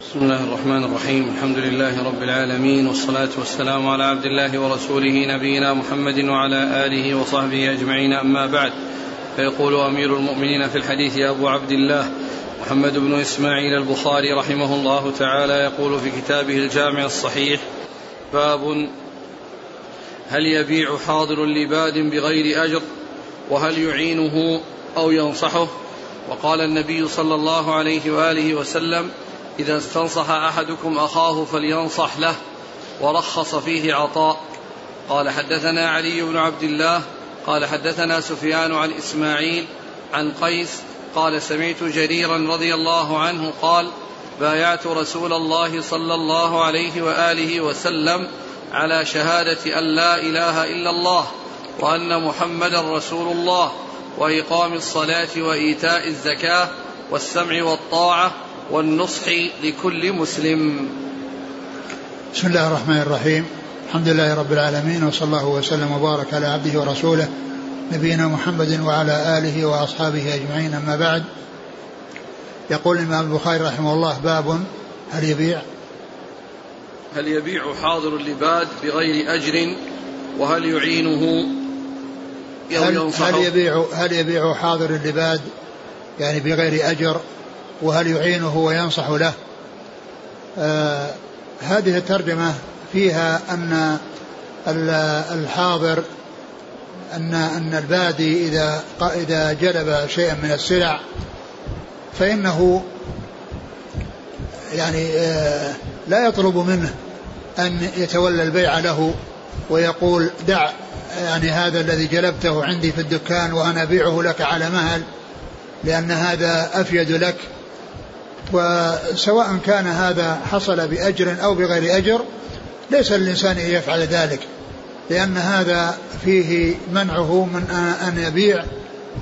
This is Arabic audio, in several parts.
بسم الله الرحمن الرحيم. الحمد لله رب العالمين والصلاة والسلام على عبد الله ورسوله نبينا محمد وعلى آله وصحبه أجمعين. أما بعد فيقول أمير المؤمنين في الحديث أبو عبد الله محمد بن إسماعيل البخاري رحمه الله تعالى يقول في كتابه الجامع الصحيح باب هل يبيع حاضر لباد بغير أجر وهل يعينه أو ينصحه؟ وقال النبي صلى الله عليه وآله وسلم إذا استنصح أحدكم أخاه فلينصح له ورخص فيه عطاء. قال حدثنا علي بن عبد الله قال حدثنا سفيان عن إسماعيل عن قيس قال سمعت جريرا رضي الله عنه قال بايعت رسول الله صلى الله عليه وآله وسلم على شهادة أن لا إله إلا الله وأن محمدا رسول الله وإقام الصلاة وإيتاء الزكاة والسمع والطاعة والنصح لكل مسلم. بسم الله الرحمن الرحيم. الحمد لله رب العالمين وصلى الله وسلم وبارك على عبده ورسوله نبينا محمد وعلى آله وأصحابه أجمعين. أما بعد يقول الإمام البخاري رحمه الله باب هل يبيع؟ هل يبيع حاضر اللباد بغير أجر؟ وهل يعينه؟ هل, هل يبيع هل يبيع حاضر اللباد يعني بغير أجر؟ وهل يعينه وينصح له. آه هذه الترجمة فيها أن الحاضر أن أن البادي إذا إذا جلب شيئا من السلع فإنه يعني آه لا يطلب منه أن يتولى البيع له ويقول دع يعني هذا الذي جلبته عندي في الدكان وأنا أبيعه لك على مهل لأن هذا أفيد لك وسواء كان هذا حصل بأجر أو بغير أجر ليس للإنسان أن يفعل ذلك لأن هذا فيه منعه من أن يبيع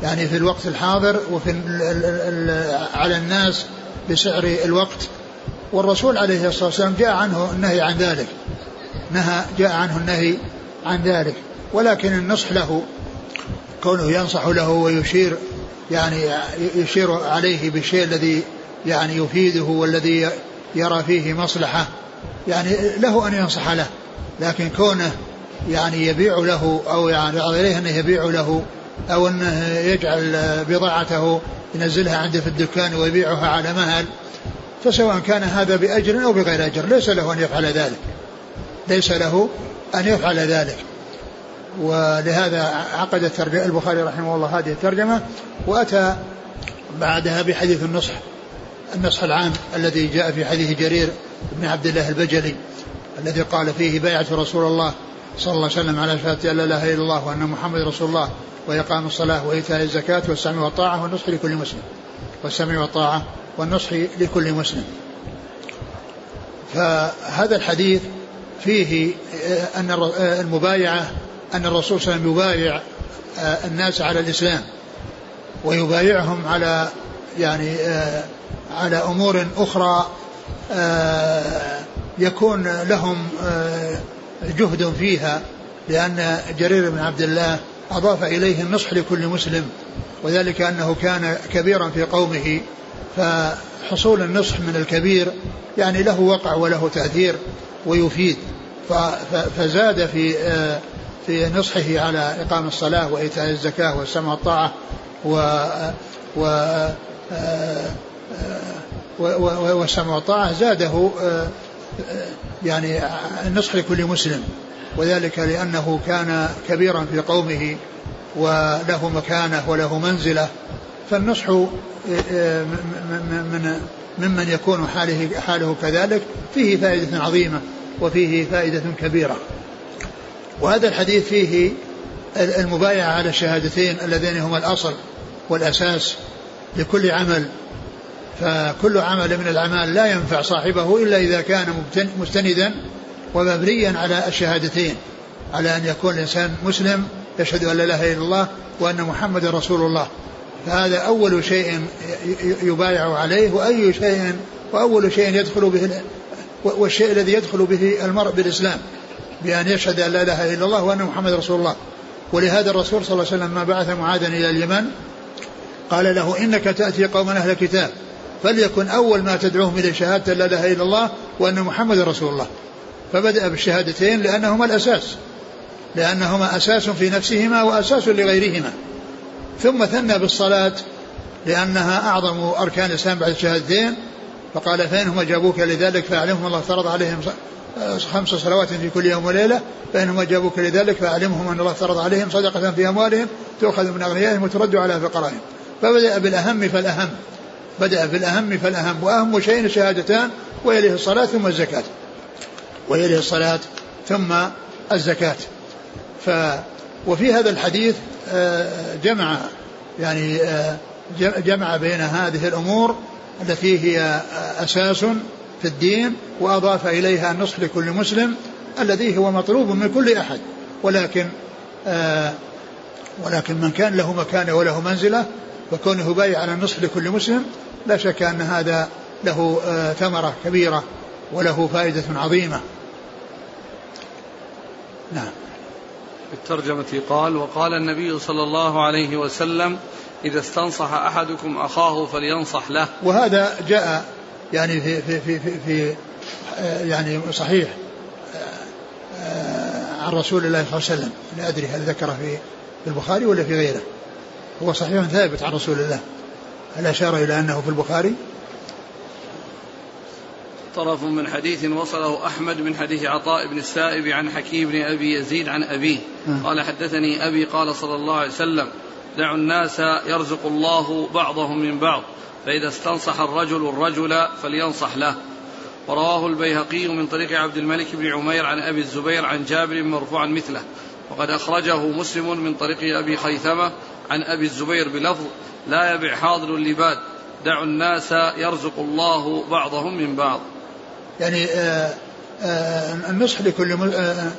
يعني في الوقت الحاضر وفي على الناس بسعر الوقت. والرسول عليه الصلاة والسلام جاء عنه النهي عن ذلك نهى جاء عنه النهي عن ذلك. ولكن النصح له كونه ينصح له ويشير يعني يشير عليه بالشيء الذي يعني يفيده والذي يرى فيه مصلحة يعني له أن ينصح له لكن كونه يعني يبيع له أو يعني عليه أنه يبيع له أو أنه يجعل بضاعته ينزلها عنده في الدكان ويبيعها على مهل فسواء كان هذا بأجر أو بغير أجر ليس له أن يفعل ذلك ليس له أن يفعل ذلك. ولهذا عقد البخاري رحمه الله هذه الترجمة وأتى بعدها بحديث النصح. النصح العام الذي جاء في حديث جرير بن عبد الله البجلي الذي قال فيه بايعة رسول الله صلى الله عليه وسلم على شهادة أن لا إله إلا الله وأن محمد رسول الله وإقام الصلاة وإيتاء الزكاة والسمع والطاعة والنصح لكل مسلم. والسمع والطاعة والنصح لكل مسلم. فهذا الحديث فيه أن المبايعة أن الرسول صلى الله عليه وسلم يبايع الناس على الإسلام ويبايعهم على يعني على أمور أخرى يكون لهم جهد فيها لأن جرير بن عبد الله أضاف إليه النصح لكل مسلم وذلك أنه كان كبيرا في قومه فحصول النصح من الكبير يعني له وقع وله تأثير ويفيد فزاد في في نصحه على إقام الصلاة وإيتاء الزكاة والسمع والطاعة و و والسمع والطاعة زاده يعني النصح لكل مسلم. وذلك لأنه كان كبيرا في قومه وله مكانة وله منزلة. فالنصح من ممن يكون حاله حاله كذلك فيه فائدة عظيمة وفيه فائدة كبيرة. وهذا الحديث فيه المبايعة على الشهادتين اللذين هما الأصل والأساس لكل عمل فكل عمل من الأعمال لا ينفع صاحبه إلا إذا كان مستندا ومبنيا على الشهادتين على أن يكون الإنسان مسلم يشهد أن لا إله إلا الله وأن محمد رسول الله. فهذا أول شيء يبايع عليه وأي شيء وأول شيء يدخل به والشيء الذي يدخل به المرء بالإسلام بأن يشهد أن لا إله إلا الله وأن محمد رسول الله. ولهذا الرسول صلى الله عليه وسلم ما بعث معاذا إلى اليمن قال له إنك تأتي قوما أهل كتاب فليكن أول ما تدعوهم إلى شهادة لا إله إلا الله وأن محمد رسول الله. فبدأ بالشهادتين لأنهما الأساس. لأنهما أساس في نفسهما وأساس لغيرهما. ثم ثنى بالصلاة لأنها أعظم أركان الإسلام بعد الشهادتين. فقال فإنهم أجابوك لذلك فأعلمهم الله فرض عليهم خمس صلوات في كل يوم وليلة. فإنهم أجابوك لذلك فأعلمهم أن الله فرض عليهم صدقة في أموالهم تؤخذ من أغنيائهم وترد على فقرائهم. فبدأ بالأهم فالأهم. بدأ بالأهم فالأهم وأهم شيء الشهادتان ويليه الصلاة ثم الزكاة. ويليه الصلاة ثم الزكاة. ف وفي هذا الحديث آه، جمع يعني آه، جمع بين هذه الأمور التي هي أساس في الدين وأضاف إليها النصح لكل مسلم الذي هو مطلوب من كل أحد. ولكن آه ولكن من كان له مكانة وله منزلة وكونه بايع على النصح لكل مسلم لا شك أن هذا له آه ثمرة كبيرة وله فائدة عظيمة. نعم. في الترجمة قال وقال النبي صلى الله عليه وسلم إذا استنصح أحدكم أخاه فلينصح له. وهذا جاء يعني في في في في, في يعني صحيح عن رسول الله صلى الله عليه وسلم. لا أدري هل ذكره في البخاري ولا في غيره. هو صحيح ثابت عن رسول الله. هل أشار إلى أنه في البخاري؟ طرف من حديث وصله أحمد من حديث عطاء بن السائب عن حكيم بن أبي يزيد عن أبيه. قال حدثني أبي قال صلى الله عليه وسلم دعوا الناس يرزق الله بعضهم من بعض فإذا استنصح الرجل الرجل فلينصح له. ورواه البيهقي من طريق عبد الملك بن عمير عن أبي الزبير عن جابر مرفوعا مثله. وقد أخرجه مسلم من طريق أبي خيثمة عن أبي الزبير بلفظ لا يبع حاضر اللباد. دعوا الناس يرزق الله بعضهم من بعض. يعني آه آه النصح لكل آه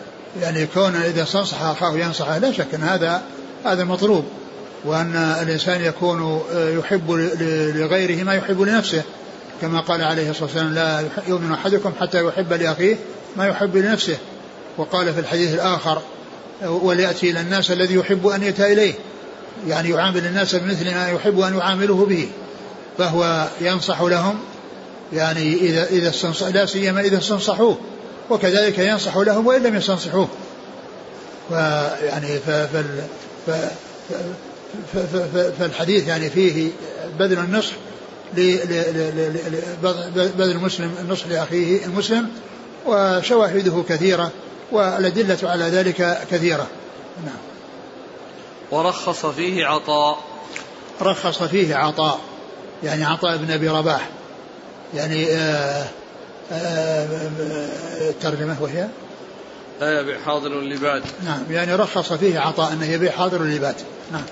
يعني كون إذا استنصح أخاه ينصحه لا شك أن هذا هذا مطلوب. وأن الإنسان يكون يحب لغيره ما يحب لنفسه. كما قال عليه الصلاة والسلام لا يؤمن أحدكم حتى يحب لأخيه ما يحب لنفسه. وقال في الحديث الآخر وليأتي إلى الناس الذي يحب أن يأتى إليه. يعني يعامل الناس بمثل ما يحب أن يعامله به فهو ينصح لهم يعني إذا إذا استنصح لا سيما إذا استنصحوه وكذلك ينصح لهم وإن لم يستنصحوه. فيعني فال فالحديث يعني فيه بذل النصح بذل المسلم النصح لأخيه المسلم وشواهده كثيرة والأدلة على ذلك كثيرة. نعم. ورخص فيه عطاء. رخص فيه عطاء يعني عطاء بن أبي رباح. يعني آه، آه، الترجمة وهي؟ لا يبيع حاضر اللباد نعم يعني رخص فيه عطاء أنه يبيع حاضر اللباد نعم.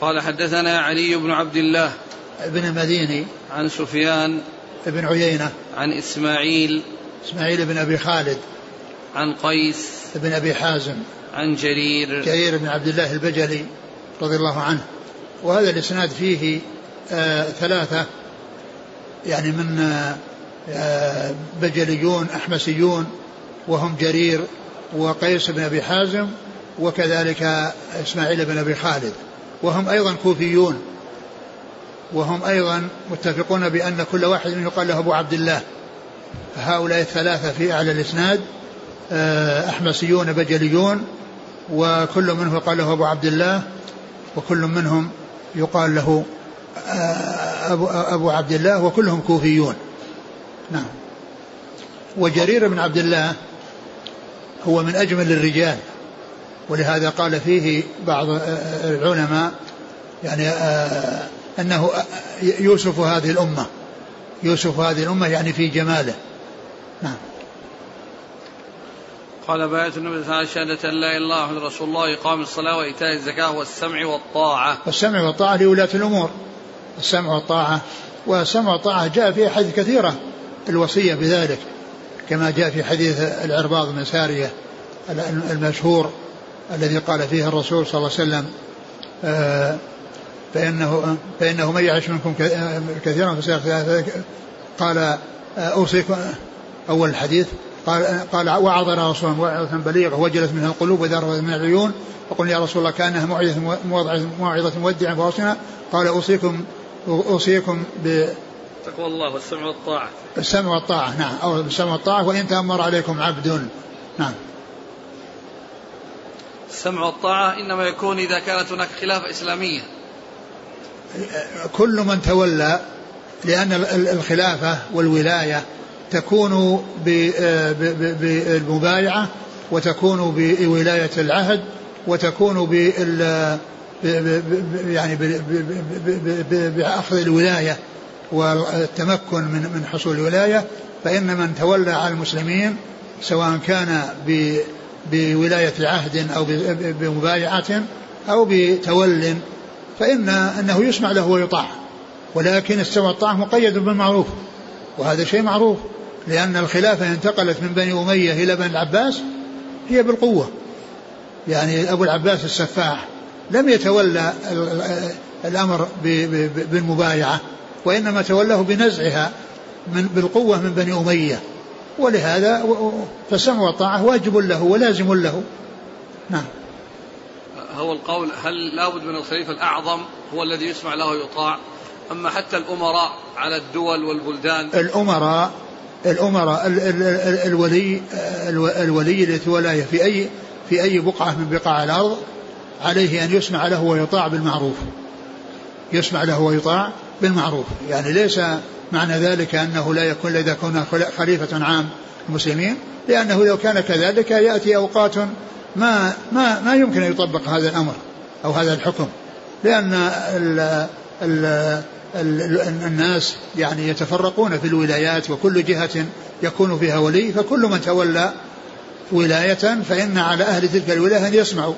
قال حدثنا علي بن عبد الله ابن المديني عن سفيان ابن عيينة. عن إسماعيل إسماعيل بن أبي خالد. عن قيس بن أبي حازم. عن جرير. جرير بن عبد الله البجلي رضي الله عنه. وهذا الإسناد فيه آه ثلاثة يعني من آه بجليون أحمسيون وهم جرير وقيس بن أبي حازم وكذلك إسماعيل بن أبي خالد. وهم أيضا كوفيون. وهم أيضا متفقون بأن كل واحد يقال له أبو عبد الله. هؤلاء الثلاثة في أعلى الإسناد آه، أحمسيون بجليون وكل منهم يقال له أبو عبد الله وكل منهم يقال له آه، أبو, عبد الله وكلهم كوفيون. نعم. وجرير بن عبد الله هو من أجمل الرجال ولهذا قال فيه بعض العلماء يعني آه، أنه يوسف هذه الأمة يوسف هذه الأمة يعني في جماله. نعم. قال باية النبي صلى الله عليه وسلم لا إله إلا الله رسول الله إقام الصلاة وإيتاء الزكاة والسمع والطاعة. والسمع والطاعة لولاة الأمور. السمع والطاعة والسمع والطاعة جاء في حديث كثيرة الوصية بذلك كما جاء في حديث العرباض بن سارية المشهور الذي قال فيه الرسول صلى الله عليه وسلم آه، فإنه فإنه من يعش منكم كثيرا فسيرى قال آه، أوصيكم أول الحديث قال قال وعظنا رسول الله موعظة بليغة وجلت منها القلوب وذرفت من العيون. فقلنا يا رسول الله كأنها موعظة موعظة مودع فأوصنا قال أوصيكم أوصيكم ب تقوى الله والسمع والطاعة. السمع والطاعة نعم. أو السمع والطاعة وإن تأمر عليكم عبد نعم. السمع والطاعة إنما يكون إذا كانت هناك خلافة إسلامية. كل من تولى لأن الخلافة والولاية تكون بالمبايعة وتكون بولاية العهد وتكون بال يعني بأخذ الولاية والتمكن من من حصول الولاية فإن من تولى على المسلمين سواء كان بولاية عهد أو بمبايعة أو بتول فإن أنه يسمع له ويطاع ولكن السمع والطاعة مقيد بالمعروف وهذا شيء معروف لأن الخلافة انتقلت من بني أمية إلى بني العباس هي بالقوة. يعني أبو العباس السفاح لم يتولى الأمر بالمبايعة وإنما تولاه بنزعها من بالقوة من بني أمية. ولهذا فالسمع والطاعة واجب له ولازم له. نعم. هو القول هل لابد من الخليفة الأعظم هو الذي يسمع له ويطاع؟ أما حتى الأمراء على الدول والبلدان الأمراء الأمراء الولي الولي الذي ولاية في أي في أي بقعة من بقاع الأرض عليه أن يسمع له ويطاع بالمعروف. يسمع له ويطاع بالمعروف. يعني ليس معنى ذلك أنه لا يكون إذا كنا خليفة عام المسلمين لأنه لو كان كذلك يأتي أوقات ما ما ما يمكن أن يطبق هذا الأمر أو هذا الحكم. لأن ال ال ال الناس يعني يتفرقون في الولايات وكل جهة يكون فيها ولي فكل من تولى ولاية فإن على أهل تلك الولاية أن يسمعوا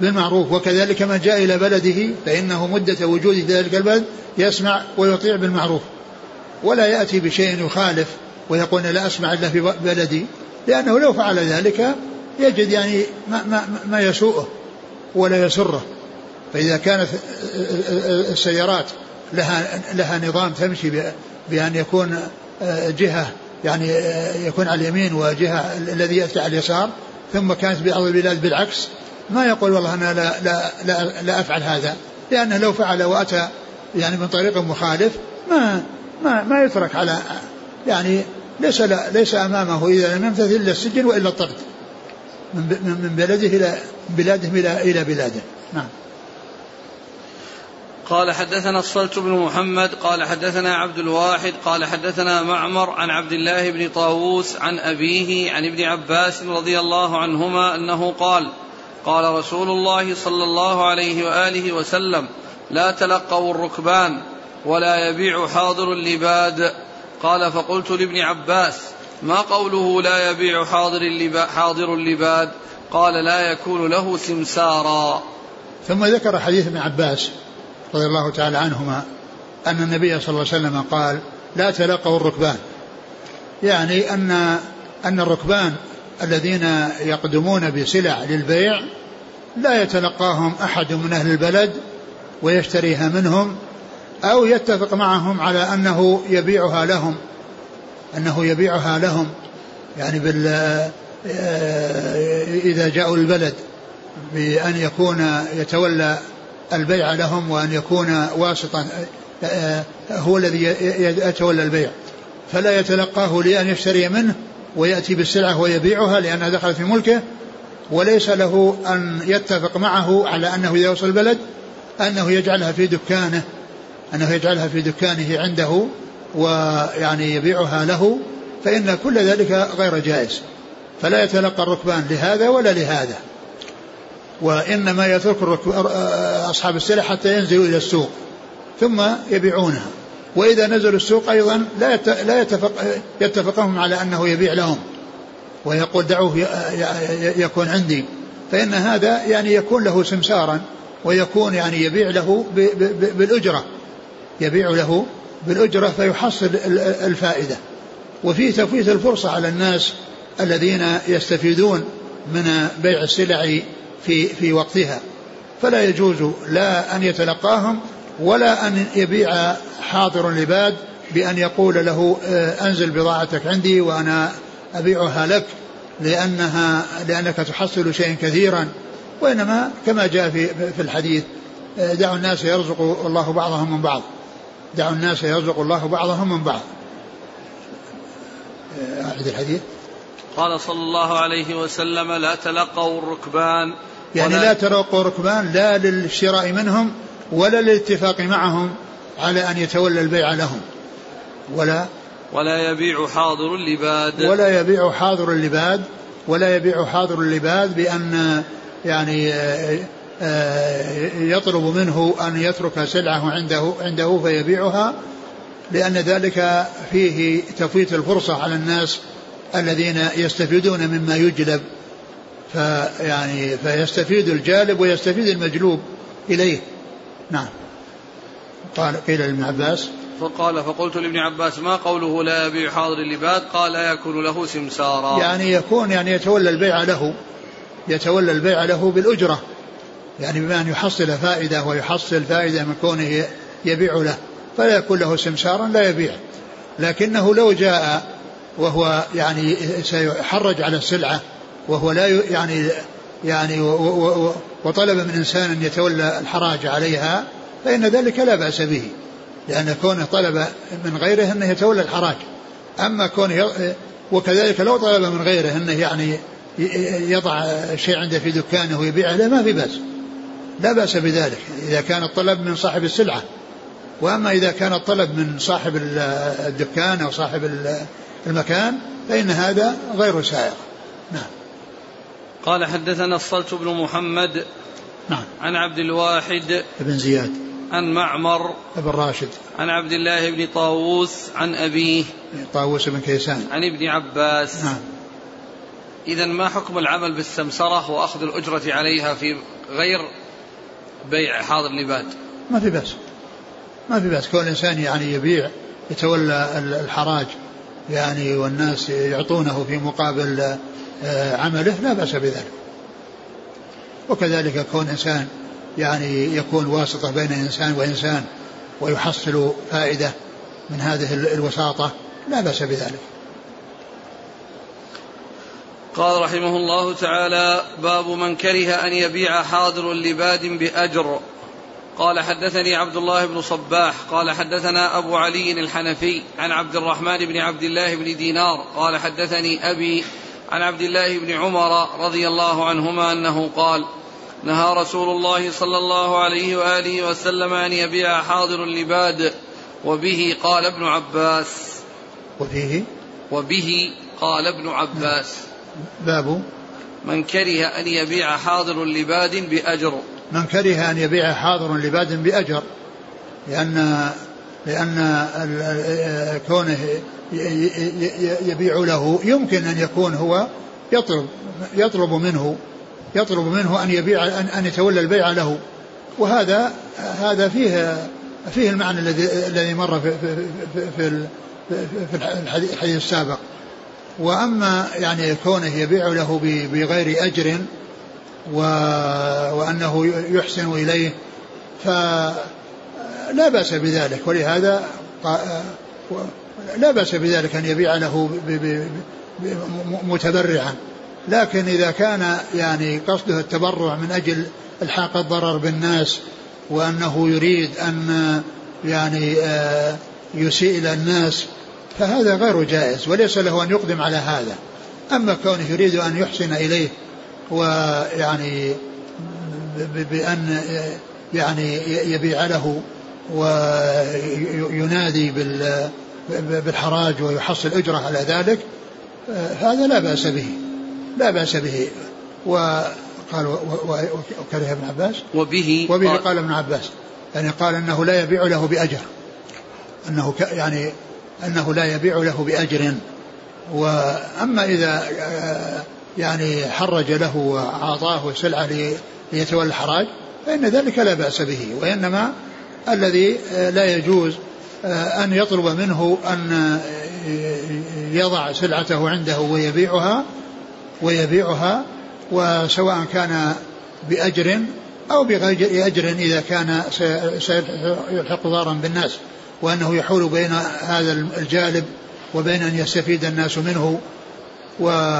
بالمعروف. وكذلك من جاء إلى بلده فإنه مدة وجود في ذلك البلد يسمع ويطيع بالمعروف. ولا يأتي بشيء يخالف ويقول لا أسمع إلا في بلدي لأنه لو فعل ذلك يجد يعني ما, ما, ما يسوءه ولا يسره. فإذا كانت السيارات لها لها نظام تمشي بأن يكون جهة يعني يكون على اليمين وجهة الذي يأتي على اليسار ثم كانت بعض البلاد بالعكس. ما يقول والله أنا لا, لا, لا, لا أفعل هذا لأنه لو فعل وأتى يعني من طريق مخالف ما ما ما يترك على يعني ليس ليس أمامه إذا لم يمتثل إلا السجن وإلا الطرد من من بلده إلى بلاده إلى إلى بلاده. نعم. قال حدثنا الصلت بن محمد قال حدثنا عبد الواحد قال حدثنا معمر عن عبد الله بن طاووس عن أبيه عن ابن عباس رضي الله عنهما أنه قال قال رسول الله صلى الله عليه وآله وسلم لا تلقوا الركبان ولا يبيع حاضر اللباد. قال فقلت لابن عباس ما قوله لا يبيع حاضر حاضر اللباد؟ قال لا يكون له سمسارا. ثم ذكر حديث ابن عباس رضي الله تعالى عنهما أن النبي صلى الله عليه وسلم قال لا تلقوا الركبان. يعني أن أن الركبان الذين يقدمون بسلع للبيع لا يتلقاهم أحد من أهل البلد ويشتريها منهم أو يتفق معهم على أنه يبيعها لهم أنه يبيعها لهم يعني بال إذا جاءوا البلد بأن يكون يتولى البيع لهم وأن يكون واسطا هو الذي يتولى البيع. فلا يتلقاه لأن يشتري منه ويأتي بالسلعة ويبيعها لأنها دخلت في ملكه وليس له أن يتفق معه على أنه إذا وصل البلد أنه يجعلها في دكانه أنه يجعلها في دكانه عنده ويعني يبيعها له فإن كل ذلك غير جائز. فلا يتلقى الركبان لهذا ولا لهذا. وإنما يترك أصحاب السلع حتى ينزلوا إلى السوق ثم يبيعونها. وإذا نزلوا السوق أيضا لا لا يتفق يتفقهم على أنه يبيع لهم ويقول دعوه يكون عندي. فإن هذا يعني يكون له سمسارا ويكون يعني يبيع له بالأجرة. يبيع له بالأجرة فيحصل الفائدة. وفي تفويت الفرصة على الناس الذين يستفيدون من بيع السلع في في وقتها. فلا يجوز لا أن يتلقاهم ولا أن يبيع حاضر لباد بأن يقول له آه، أنزل بضاعتك عندي وأنا أبيعها لك لأنها لأنك تحصل شيئا كثيرا. وإنما كما جاء في في الحديث آه، دعوا الناس يرزق الله بعضهم من بعض. دعوا الناس يرزق الله بعضهم من بعض. أعد الحديث. قال صلى الله عليه وسلم لا تلقوا الركبان يعني لا تلقوا الركبان لا للشراء منهم ولا للاتفاق معهم على أن يتولى البيع لهم. ولا ولا يبيع حاضر اللباد. ولا يبيع حاضر اللباد ولا يبيع حاضر اللباد بأن يعني آه، يطلب منه أن يترك سلعه عنده عنده فيبيعها لأن ذلك فيه تفويت الفرصة على الناس الذين يستفيدون مما يجلب. فيعني فيستفيد الجالب ويستفيد المجلوب إليه. نعم. قال قيل لابن عباس. فقال فقلت لابن عباس ما قوله لا يبيع حاضر اللباد قال لا يكون له سمسارا. يعني يكون يعني يتولى البيع له. يتولى البيع له بالأجرة. يعني بما أن يحصل فائدة ويحصل فائدة من كونه يبيع له. فلا يكون له سمسارا لا يبيع. لكنه لو جاء وهو يعني سيحرج على السلعة وهو لا يعني يعني وطلب من إنسان أن يتولى الحراج عليها فإن ذلك لا بأس به لأن كونه طلب من غيره أنه يتولى الحراج. أما كونه وكذلك لو طلب من غيره أنه يعني يضع شيء عنده في دكانه ويبيعه له ما في بأس. لا بأس بذلك إذا كان الطلب من صاحب السلعة. وأما إذا كان الطلب من صاحب الدكان أو صاحب المكان فإن هذا غير سائغ نعم. قال حدثنا الصلت بن محمد نعم. عن عبد الواحد بن زياد. عن معمر بن راشد. عن عبد الله بن طاووس عن أبيه. طاووس بن كيسان. عن ابن عباس. نعم. إذا ما حكم العمل بالسمسرة وأخذ الأجرة عليها في غير بيع حاضر لباد ما في بأس. ما في بأس. كون الإنسان يعني يبيع يتولى الحراج يعني والناس يعطونه في مقابل آه، عمله لا بأس بذلك. وكذلك كون إنسان يعني يكون واسطة بين إنسان وإنسان ويحصل فائدة من هذه الوساطة لا بأس بذلك. قال رحمه الله تعالى باب من كره أن يبيع حاضر لباد بأجر. قال حدثني عبد الله بن صباح قال حدثنا أبو علي الحنفي عن عبد الرحمن بن عبد الله بن دينار قال حدثني أبي عن عبد الله بن عمر رضي الله عنهما أنه قال نهى رسول الله صلى الله عليه وآله وسلم أن يبيع حاضر اللباد وبه قال ابن عباس. وفيه وبه قال ابن عباس. باب؟ من كره أن يبيع حاضر لباد بأجر. من كره أن يبيع حاضر لباد بأجر لأن لأن كونه يبيع له يمكن أن يكون هو يطلب يطلب منه يطلب منه أن يبيع أن, أن يتولى البيع له. وهذا هذا فيه فيه المعنى الذي الذي مر في في في, في الحديث السابق. وأما يعني كونه يبيع له بغير أجر و وأنه يحسن إليه. فلا بأس بذلك. ولهذا لا بأس بذلك أن يبيع له متبرعا. لكن إذا كان يعني قصده التبرع من أجل إلحاق الضرر بالناس وأنه يريد أن يعني آه، يسيء إلى الناس فهذا غير جائز وليس له أن يقدم على هذا. أما كونه يريد أن يحسن إليه ويعني بأن يعني يبيع له وينادي بالحراج ويحصل أجرة على ذلك هذا لا بأس به لا بأس به. وقال وكره ابن عباس؟ وبه وبه قال ابن عباس يعني قال إنه لا يبيع له بأجر إنه يعني إنه لا يبيع له بأجر. وأما إذا يعني حرج له وأعطاه سلعه ليتولى الحراج فإن ذلك لا بأس به وإنما الذي لا يجوز أن يطلب منه أن يضع سلعته عنده ويبيعها ويبيعها وسواء كان بأجر أو بغير أجر إذا كان سيلحق ضارا بالناس وأنه يحول بين هذا الجالب وبين أن يستفيد الناس منه و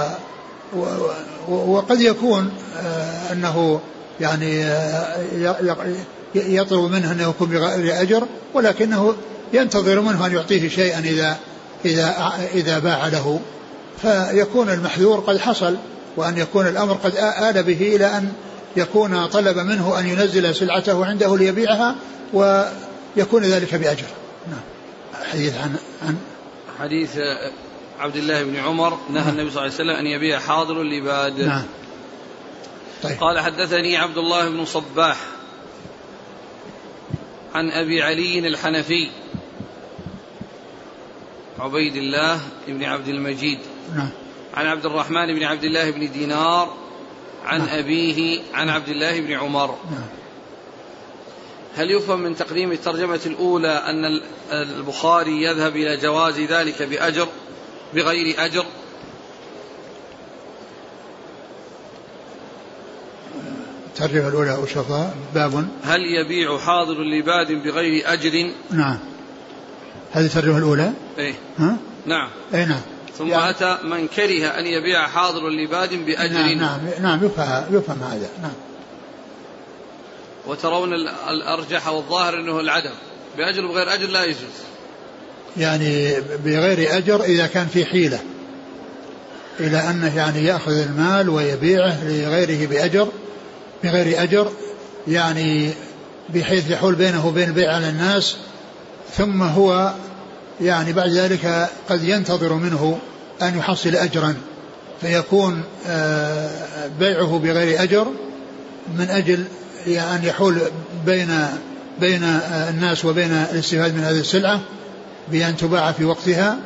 وقد يكون آه، أنه يعني آه، يطلب منه أنه يكون بغير أجر ولكنه ينتظر منه أن يعطيه شيئا إذا إذا إذا باع له. فيكون المحذور قد حصل وأن يكون الأمر قد آل به إلى أن يكون طلب منه أن ينزل سلعته عنده ليبيعها ويكون ذلك بأجر. نعم. حديث عن عن حديث عبد الله بن عمر نهى نعم. النبي صلى الله عليه وسلم أن يبيع حاضر لباد نعم طيب. قال حدثني عبد الله بن صباح عن أبي علي الحنفي عبيد الله بن عبد المجيد نعم عن عبد الرحمن بن عبد الله بن دينار عن نعم. أبيه عن عبد الله بن عمر نعم هل يفهم من تقديم الترجمة الأولى أن البخاري يذهب إلى جواز ذلك بأجر بغير أجر. الترجمة الأولى وشفاء باب. هل يبيع حاضر لباد بغير أجر؟ نعم. هذه الترجمة الأولى؟ إيه. ها؟ نعم. أي نعم. ثم يعني أتى من كره أن يبيع حاضر لباد بأجر. نعم نعم, نعم يفهم, يفهم هذا. نعم. وترون الأرجح والظاهر أنه العدم. بأجر وبغير أجر لا يجوز. يعني بغير أجر إذا كان في حيلة. إلى أنه يعني يأخذ المال ويبيعه لغيره بأجر بغير أجر يعني بحيث يحول بينه وبين البيع على الناس ثم هو يعني بعد ذلك قد ينتظر منه أن يحصل أجرا. فيكون آه، بيعه بغير أجر من أجل أن يحول بين بين الناس وبين الاستفادة من هذه السلعة. بأن تباع في وقتها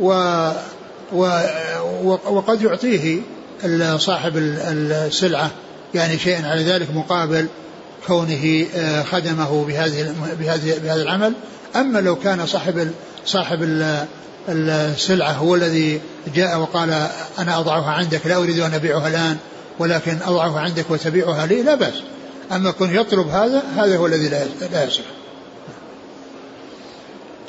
و وقد يعطيه صاحب السلعة يعني شيئا على ذلك مقابل كونه آه، خدمه بهذه بهذه بهذا العمل. أما لو كان صاحب صاحب السلعة هو الذي جاء وقال أنا أضعها عندك لا أريد أن أبيعها الآن ولكن أضعها عندك وتبيعها لي لا بأس. أما كن يطلب هذا هذا هو الذي لا يصح.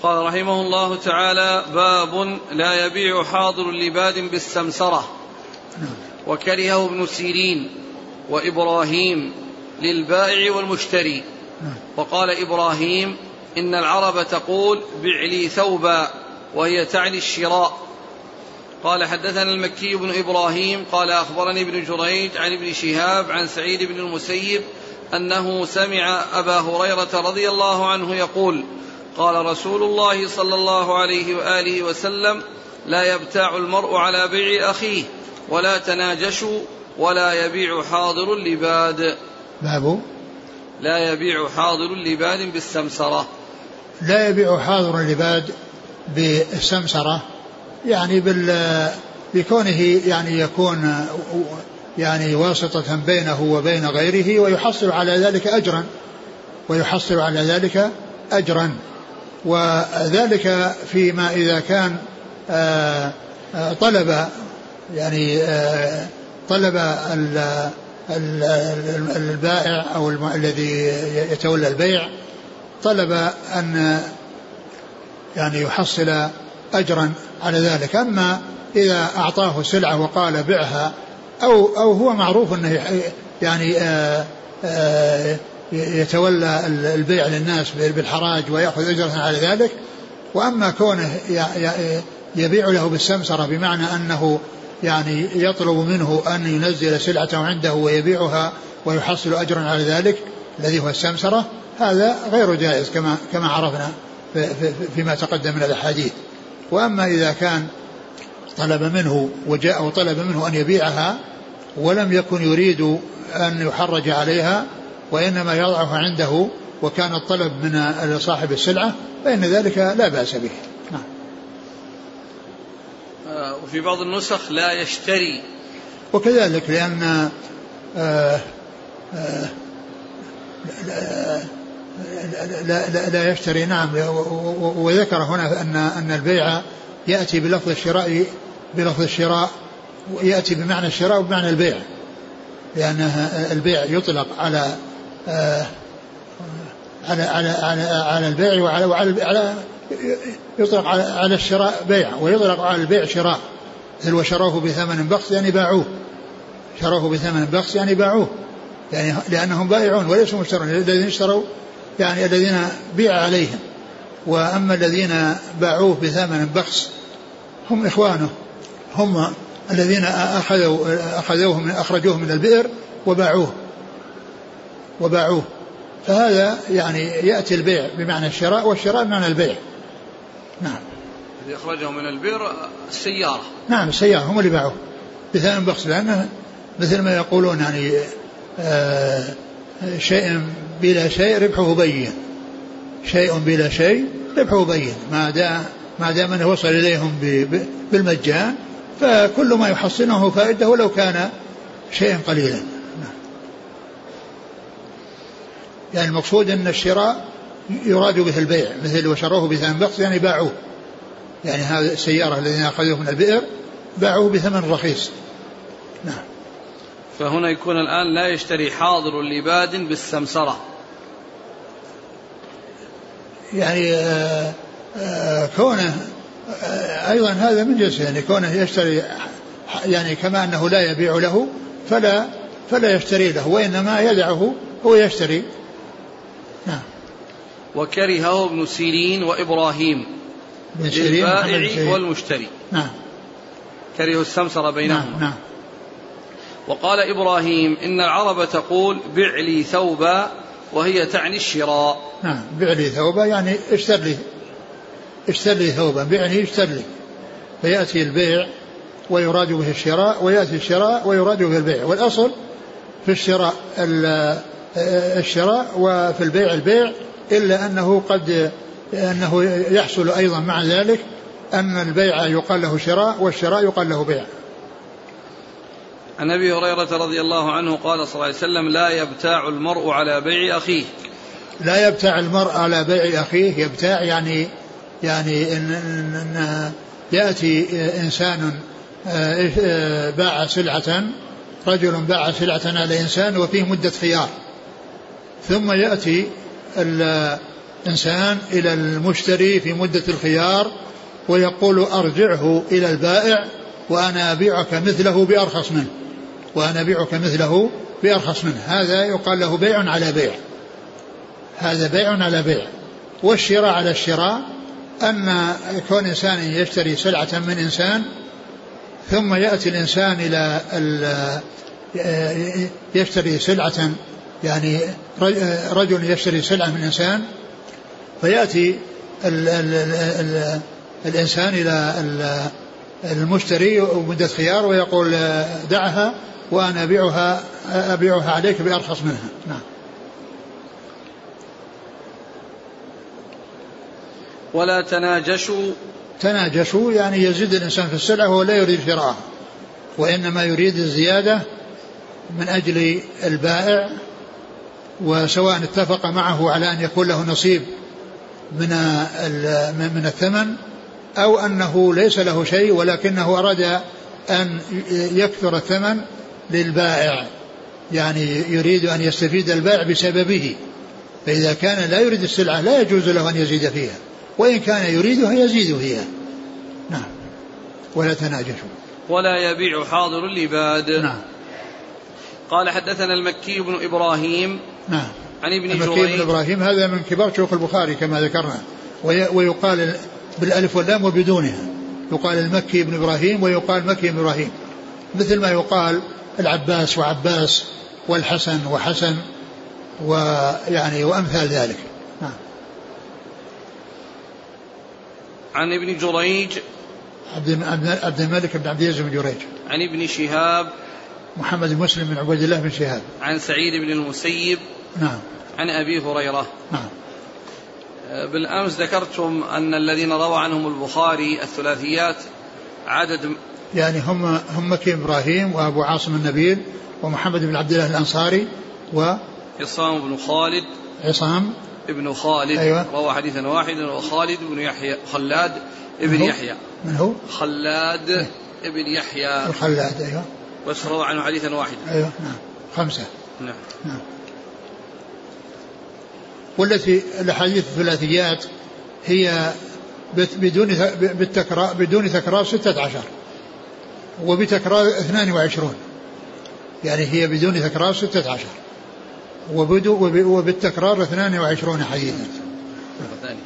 قال رحمه الله تعالى باب لا يبيع حاضر لباد بالسمسرة نعم. وكرهه ابن سيرين وإبراهيم للبائع والمشتري. وقال إبراهيم إن العرب تقول بع لي ثوبا وهي تعني الشراء قال حدثنا المكي بن إبراهيم قال أخبرني ابن جريج عن ابن شهاب عن سعيد بن المسيب أنه سمع أبا هريرة رضي الله عنه يقول قال رسول الله صلى الله عليه وآله وسلم لا يبتاع المرء على بيع أخيه ولا تناجشوا ولا يبيع حاضر لباد. باب لا يبيع حاضر لباد بالسمسرة. لا يبيع حاضر لباد بالسمسرة؟ يعني بال بكونه يعني يكون يعني واسطة بينه وبين غيره ويحصل على ذلك أجرا ويحصل على ذلك أجرا. وذلك فيما إذا كان آه، آه، طلب يعني آه، طلب البائع أو الذي يتولى البيع طلب أن يعني يحصل أجرا على ذلك. أما إذا أعطاه سلعة وقال بعها أو أو هو معروف أنه يعني يتولى البيع للناس بالحراج ويأخذ أجرة على ذلك. وأما كونه يبيع له بالسمسرة بمعنى أنه يعني يطلب منه أن ينزل سلعته عنده ويبيعها ويحصل أجرا على ذلك الذي هو السمسرة هذا غير جائز كما كما عرفنا فيما تقدم من الأحاديث. وأما إذا كان طلب منه وجاء وطلب منه أن يبيعها ولم يكن يريد أن يحرج عليها وإنما يضعها عنده وكان الطلب من صاحب السلعة فإن ذلك لا بأس به. نعم. آه، وفي بعض النسخ لا يشتري. وكذلك لأن آه، آه، لا, لا, لا, لا يشتري. نعم. وذكر هنا أن أن البيع يأتي بلفظ الشراء بلفظ الشراء يأتي بمعنى الشراء وبمعنى البيع. لأن البيع يطلق على على على على على البيع وعلى وعلى على يطلق على على الشراء بيع ويطلق على البيع شراء. مثل وشروه بثمن بخس يعني باعوه. شروه بثمن بخس يعني باعوه. يعني لأنهم بائعون وليسوا مشترون الذين اشتروا يعني الذين بيع عليهم. وأما الذين باعوه بثمن بخس هم إخوانه. هم الذين أخذوا أخذوه من أخرجوه من البئر وباعوه. وباعوه. فهذا يعني يأتي البيع بمعنى الشراء والشراء بمعنى البيع. نعم. الذي أخرجه من البئر السيارة. نعم السيارة هم اللي باعوه. بثمن بخس لأنه مثل ما يقولون يعني آه شيء بلا شيء ربحه بين. شيء بلا شيء ربحه بين. ما دام ما دام أنه وصل إليهم بالمجان فكل ما يحصنه فائدة ولو كان شيئا قليلا. يعني المقصود أن الشراء يراد به البيع مثل وشروه بثمن بخس يعني باعوه. يعني هذه السيارة الذين أخذوه من البئر باعوه بثمن رخيص. نعم. فهنا يكون الآن لا يشتري حاضر لباد بالسمسرة. يعني آآ آآ كونه أيضا هذا من جنسه يعني كونه يشتري يعني كما أنه لا يبيع له فلا فلا يشتري له وإنما يدعه هو يشتري نعم. وكرهه ابن سيرين وإبراهيم للبائع والمشتري. نعم. كرهوا السمسر بينهم. نعم. نعم وقال إبراهيم إن العرب تقول بع لي ثوبا وهي تعني الشراء. نعم بع لي ثوبا يعني اشتر لي. اشتر لي ثوبا بعني اشتر لي. فيأتي البيع ويراد به الشراء ويأتي الشراء ويراد به البيع. والأصل في الشراء الشراء وفي البيع البيع إلا أنه قد أنه يحصل أيضا مع ذلك أن البيع يقال له شراء والشراء يقال له بيع. عن أبي هريرة رضي الله عنه قال صلى الله عليه وسلم لا يبتاع المرء على بيع أخيه. لا يبتاع المرء على بيع أخيه يبتاع يعني يعني إن, إن, إن يأتي إنسان باع سلعة رجل باع سلعة على إنسان وفيه مدة خيار. ثم يأتي الإنسان إلى المشتري في مدة الخيار ويقول أرجعه إلى البائع وأنا أبيعك مثله بأرخص منه وأنا أبيعك مثله بأرخص منه. هذا يقال له بيع على بيع. هذا بيع على بيع. والشراء على الشراء أن كون إنسان يشتري سلعة من إنسان ثم يأتي الإنسان إلى يشتري سلعة يعني رجل يشتري سلعة من إنسان فيأتي ال ال ال الإنسان إلى المشتري ومدة خيار ويقول دعها وأنا أبيعها أبيعها عليك بأرخص منها. نعم. ولا تناجشوا. تناجشوا يعني يزيد الإنسان في السلعة وهو لا يريد شراءها وإنما يريد الزيادة من أجل البائع وسواء اتفق معه على أن يكون له نصيب من من الثمن أو أنه ليس له شيء ولكنه أراد أن يكثر الثمن للبائع يعني يريد أن يستفيد البائع بسببه فإذا كان لا يريد السلعة لا يجوز له أن يزيد فيها وإن كان يريدها يزيد فيها. نعم. ولا تناجشوا. ولا يبيع حاضر لباد نعم. قال حدثنا المكي بن إبراهيم نعم. عن ابن المكي بن إبراهيم؟ هذا من كبار شيوخ البخاري كما ذكرنا. ويقال بالألف واللام وبدونها. يقال المكي بن إبراهيم ويقال مكي بن إبراهيم. مثل ما يقال العباس وعباس والحسن وحسن ويعني وأمثال ذلك. نعم. عن ابن جريج. عبد عبد الملك بن عبد العزيز بن جريج. عن ابن شهاب. محمد بن مسلم بن عبيد الله بن شهاب. عن سعيد بن المسيب. نعم. عن أبي هريرة. نعم. بالأمس ذكرتم أن الذين روى عنهم البخاري الثلاثيات عدد يعني هم هم مكي إبراهيم وأبو عاصم النبيل ومحمد بن عبد الله الأنصاري و عصام بن خالد. عصام. ابن خالد. أيوة. روى حديثا واحدا وخالد بن يحيى خلاد ابن؟ يحيى. من هو؟ خلاد ابن يحيى. الخلاد أيوه. بس روى عنه حديثا واحدا. أيوه نعم. خمسة. نعم. نعم. والتي الأحاديث الثلاثيات هي بدون بالتكرار بدون تكرار ستة عشر. وبتكرار اثنان وعشرون. يعني هي بدون تكرار ستة عشر. وبدو وب- وبالتكرار اثنان وعشرون حديثا مرة ثانية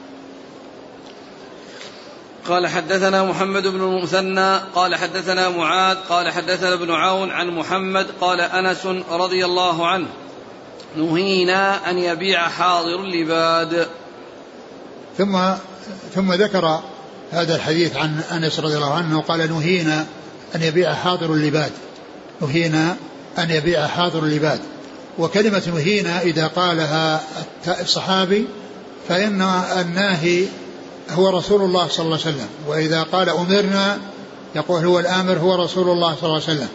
قال حدثنا محمد بن المثنى قال حدثنا معاذ قال حدثنا ابن عون عن محمد قال أنس رضي الله عنه نهينا أن يبيع حاضر اللباد ثم ثم ذكر هذا الحديث عن أنس رضي الله عنه قال نهينا أن يبيع حاضر اللباد نهينا أن يبيع حاضر اللباد وكلمة نهينا إذا قالها الصحابي فإن الناهي هو رسول الله صلى الله عليه وسلم. وإذا قال أمرنا يقول هو الآمر هو رسول الله صلى الله عليه وسلم.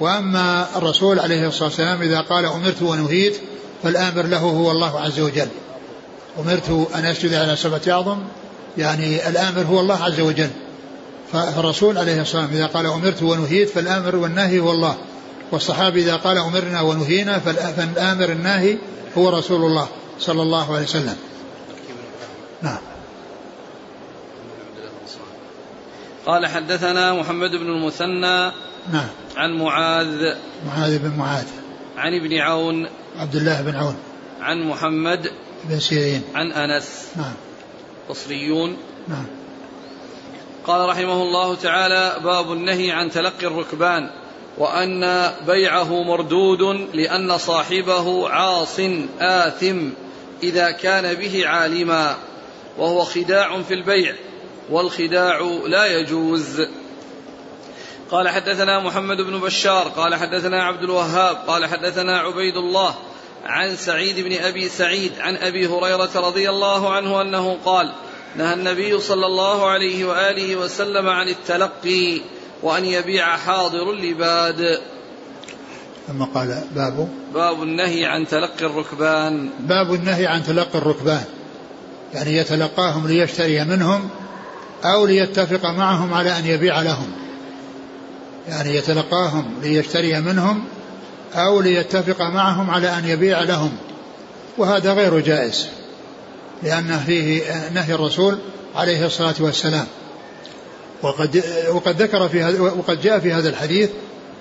وأما الرسول عليه الصلاة والسلام إذا قال أمرت ونهيت فالآمر له هو الله عز وجل. أمرت أن أسجد على سبعة أعظم يعني الآمر هو الله عز وجل. فالرسول عليه الصلاة والسلام إذا قال أمرت ونهيت فالآمر والناهي هو الله. والصحابي إذا قال أمرنا ونهينا فالآمر الناهي هو رسول الله صلى الله عليه وسلم. نعم. قال حدثنا محمد بن المثنى نعم. عن معاذ. معاذ بن معاذ. عن ابن عون. عبد الله بن عون. عن محمد. بن سيرين. عن أنس. نعم. بصريون. نعم. قال رحمه الله تعالى باب النهي عن تلقي الركبان وأن بيعه مردود لأن صاحبه عاص آثم إذا كان به عالما وهو خداع في البيع. والخداع لا يجوز. قال حدثنا محمد بن بشار قال حدثنا عبد الوهاب قال حدثنا عبيد الله عن سعيد بن أبي سعيد عن أبي هريرة رضي الله عنه أنه قال نهى النبي صلى الله عليه وآله وسلم عن التلقي وأن يبيع حاضر اللباد. ثم قال باب. باب النهي عن تلقي الركبان. باب النهي عن تلقي الركبان. يعني يتلقاهم ليشتري منهم أو ليتفق معهم على أن يبيع لهم. يعني يتلقاهم ليشتري منهم أو ليتفق معهم على أن يبيع لهم. وهذا غير جائز لأن فيه نهي الرسول عليه الصلاة والسلام. وقد وقد ذكر في هذا وقد جاء في هذا الحديث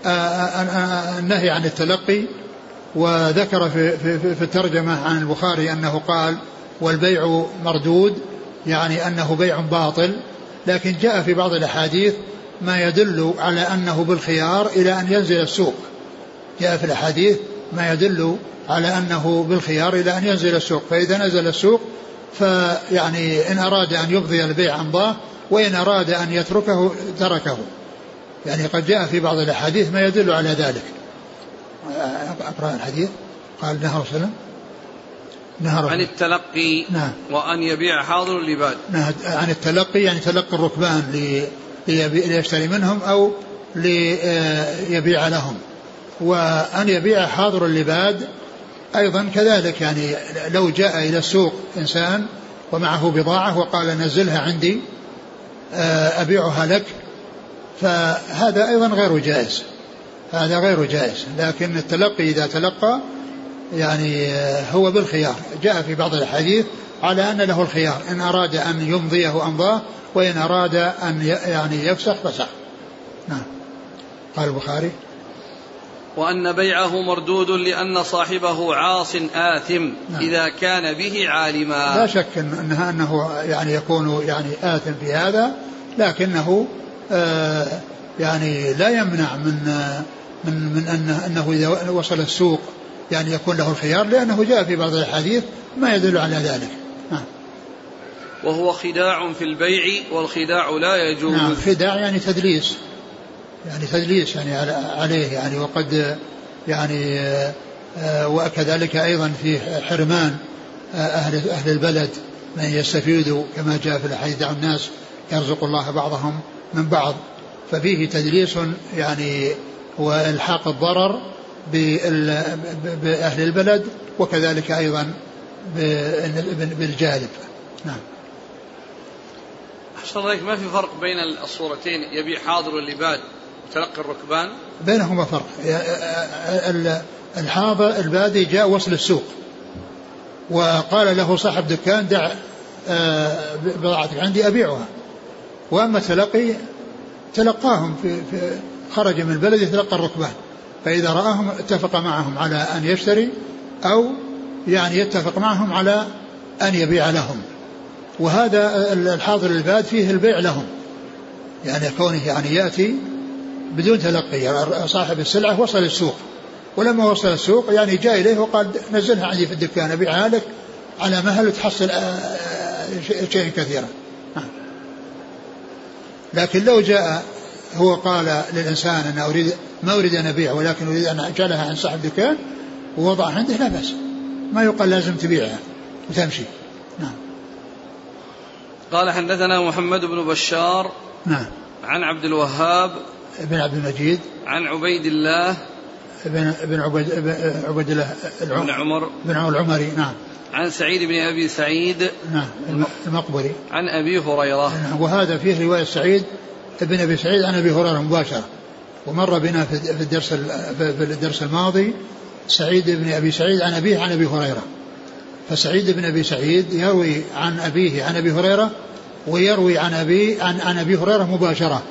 آه، آه، آه، النهي عن التلقي وذكر في, في, في الترجمة عن البخاري أنه قال والبيع مردود يعني أنه بيع باطل. لكن جاء في بعض الأحاديث ما يدل على أنه بالخيار إلى أن ينزل السوق. جاء في الأحاديث ما يدل على أنه بالخيار إلى أن ينزل السوق. فإذا نزل السوق فيعني إن أراد أن يبضي البيع أمضاه وإن أراد أن يتركه تركه. يعني قد جاء في بعض الأحاديث ما يدل على ذلك. أقرأ الحديث. قال نهى رسول نهى عن التلقي نعم. وأن يبيع حاضر اللباد نهى عن التلقي يعني تلقي الركبان ليشتري منهم أو ليبيع لهم. وأن يبيع حاضر اللباد أيضا كذلك يعني لو جاء إلى السوق إنسان ومعه بضاعة وقال نزلها عندي آه، أبيعها لك فهذا أيضا غير جائز. هذا غير جائز. لكن التلقي إذا تلقى يعني آه، هو بالخيار. جاء في بعض الحديث على أن له الخيار إن أراد أن يمضيه أمضاه وإن أراد أن يعني يفسخ فسخ. نعم. قال البخاري وأن بيعه مردود لأن صاحبه عاص آثم نعم. إذا كان به عالما. لا شك أنها أنه يعني يكون يعني آثم في هذا لكنه آه يعني لا يمنع من من من أنه, أنه إذا وصل السوق يعني يكون له الخيار لأنه جاء في بعض الأحاديث ما يدل على ذلك. نعم. وهو خداع في البيع والخداع لا يجوز. نعم خداع يعني تدليس. يعني تدليس يعني عليه يعني وقد يعني آه، وكذلك أيضا في حرمان آه، أهل أهل البلد من يستفيدوا كما جاء في الحديث دع الناس يرزق الله بعضهم من بعض. ففيه تدليس يعني وإلحاق الضرر بأهل البلد وكذلك أيضا بالجالب نعم. أحسن عليك ما في فرق بين الصورتين؟ يبيع حاضر اللباد تلقي الركبان؟ بينهما فرق. الحاضر البادي جاء وصل السوق. وقال له صاحب دكان دع آه، بضاعتك عندي أبيعها. وأما التلقي تلقاهم في, في خرج من البلد يتلقى الركبان. فإذا رآهم اتفق معهم على أن يشتري أو يعني يتفق معهم على أن يبيع لهم. وهذا الحاضر الباد فيه البيع لهم. يعني كونه يعني يأتي بدون تلقي يعني صاحب السلعة وصل السوق. ولما وصل السوق يعني جاء إليه وقال نزلها عندي في الدكان أبيعها لك على مهل وتحصل آه، آه، شيئا كثيرا. نعم. لكن لو جاء هو قال للإنسان أنا أريد ما أريد أن أبيع ولكن أريد أن أجعلها عن صاحب الدكان ووضع عنده لا بأس. ما يقال لازم تبيعها وتمشي. نعم. قال حدثنا محمد بن بشار نعم. عن عبد الوهاب بن عبد المجيد عن عبيد الله بن بن عبيد عبيد الله بن عمر بن عمر العمري نعم. عن سعيد بن أبي سعيد نعم المقبري. عن أبي هريرة. نعم وهذا فيه رواية سعيد بن أبي سعيد عن أبي هريرة مباشرة. ومر بنا في الدرس في الدرس الماضي سعيد بن أبي سعيد عن أبيه عن أبي هريرة. فسعيد بن أبي سعيد يروي عن أبيه عن أبي هريرة ويروي عن أبي عن عن أبي هريرة مباشرة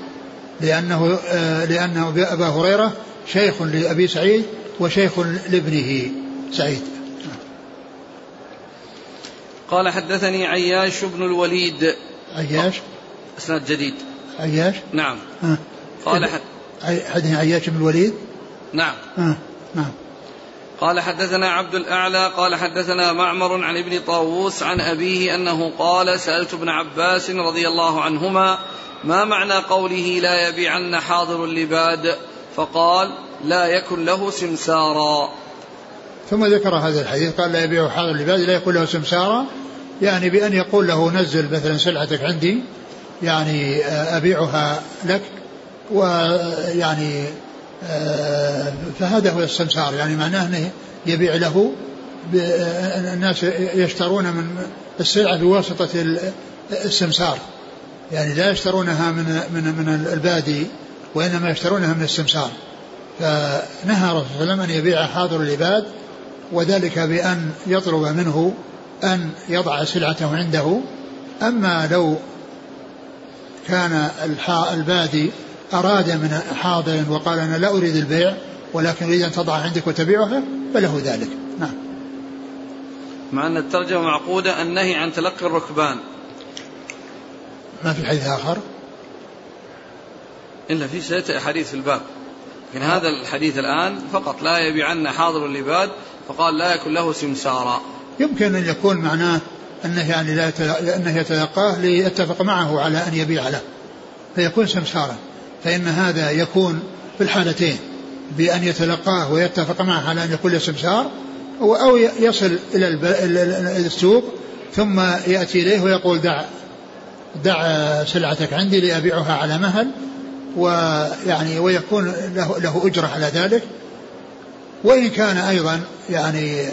لأنه آه لأنه أبا هريرة شيخ لأبي سعيد وشيخ لابنه سعيد. قال حدثني عياش بن الوليد. عياش؟ أسناد جديد. عياش؟ نعم. قال حد حدثني عياش بن الوليد؟ نعم. آه. نعم. قال حدثنا عبد الأعلى قال حدثنا معمر عن ابن طاووس عن أبيه أنه قال سألت ابن عباس رضي الله عنهما ما معنى قوله لا يبيعن حاضر اللباد؟ فقال لا يكن له سمسارا. ثم ذكر هذا الحديث قال لا يبيع حاضر اللباد لا يكون له سمسارا يعني بأن يقول له نزل مثلا سلعتك عندي يعني أبيعها لك. ويعني آه، فهذا هو السمسار يعني معناه أنه يبيع له الناس يشترون من السلعة بواسطة السمسار يعني لا يشترونها من من من البادي وإنما يشترونها من السمسار فنهى الرسول صلى الله عليه وسلم أن يبيع حاضر العباد وذلك بأن يطلب منه أن يضع سلعته عنده. أما لو كان البادي أراد من حاضر وقال أنا لا أريد البيع ولكن أريد أن تضع عندك وتبيعها فله ذلك. نعم. مع أن الترجمة معقودة النهي عن تلقي الركبان. ما في حديث آخر؟ إلا في سيأتي أحاديث في الباب. لكن هذا الحديث الآن فقط لا يبيعن حاضر اللباد فقال لا يكن له سمسارا. يمكن أن يكون معناه أنه يعني لا أنه يتلقاه ليتفق معه على أن يبيع له فيكون سمسارا. فإن هذا يكون في الحالتين بأن يتلقاه ويتفق معه على أن يكون له سمسار أو يصل إلى السوق ثم يأتي إليه ويقول دع دع سلعتك عندي لأبيعها على مهل ويعني ويكون له, له أجرة على ذلك. وإن كان أيضا يعني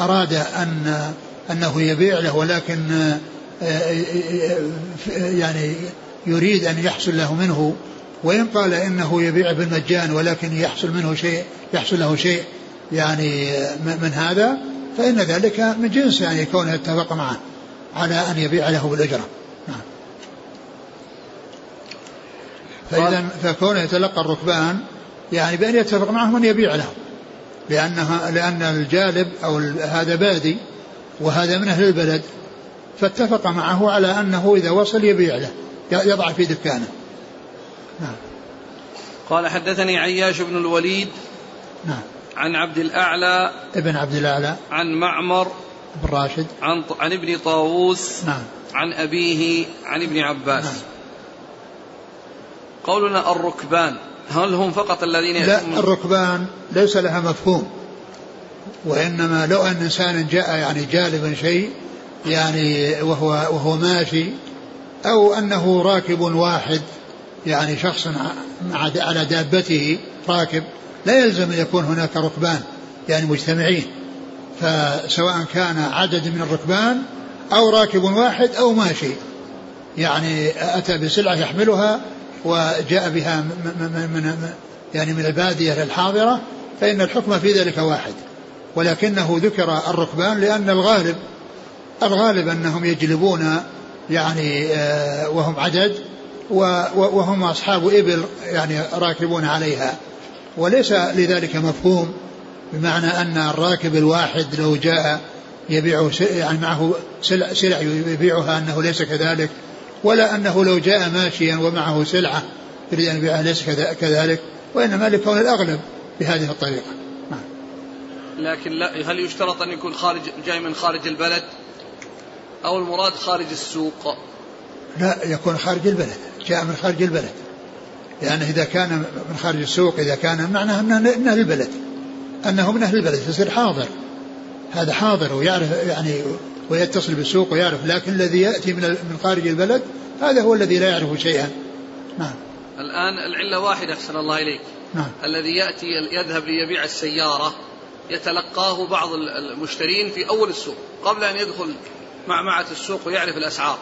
أراد أن أنه يبيع له ولكن يعني يريد أن يحصل له منه وإن قال إنه يبيع بالمجان ولكن يحصل منه شيء يحصل له شيء يعني من هذا فإن ذلك من جنس يعني كونه اتفق معه على أن يبيع له بالأجرة. نعم. فإذا فكونه يتلقى الركبان يعني بأن يتفق معهم أن يبيع له لأنها لأن الجالب أو هذا بادي وهذا من أهل البلد فاتفق معه على أنه إذا وصل يبيع له يضع في دكانه. نعم. قال حدثني عياش بن الوليد نعم. عن عبد الأعلى ابن عبد الأعلى عن معمر بن راشد. عن عن ابن طاووس نعم. عن أبيه عن ابن عباس. نعم. قولنا الركبان هل هم فقط الذين لا الركبان ليس لها مفهوم وإنما لو أن إنسان جاء يعني جالبا شيء يعني وهو وهو ماشي أو أنه راكب واحد يعني شخص على دابته راكب لا يلزم أن يكون هناك ركبان يعني مجتمعين. فسواء كان عدد من الركبان أو راكب واحد أو ماشي. يعني أتى بسلعة يحملها وجاء بها من, من يعني من البادية للحاضرة فإن الحكم في ذلك واحد. ولكنه ذكر الركبان لأن الغالب الغالب أنهم يجلبون يعني آه، وهم عدد. وهم أصحاب إبل يعني راكبون عليها. وليس لذلك مفهوم بمعنى أن الراكب الواحد لو جاء يبيع يعني معه سلع, سلع يبيعها أنه ليس كذلك ولا أنه لو جاء ماشيا ومعه سلعة يريد أن يبيعها ليس كذلك وإنما لكون الأغلب بهذه الطريقة. نعم. لكن لا هل يشترط أن يكون خارج جاي من خارج البلد؟ أو المراد خارج السوق؟ لا يكون خارج البلد جاء من خارج البلد. لأنه إذا كان من خارج السوق إذا كان معناه أنه من أهل البلد أنه من أهل البلد يصير حاضر. هذا حاضر ويعرف يعني ويتصل بالسوق ويعرف. لكن الذي يأتي من من خارج البلد هذا هو الذي لا يعرف شيئا. نعم. الآن العلة واحدة أحسن الله إليك. نعم. الذي يأتي يذهب ليبيع السيارة يتلقاه بعض المشترين في أول السوق قبل أن يدخل معمعة السوق ويعرف الأسعار.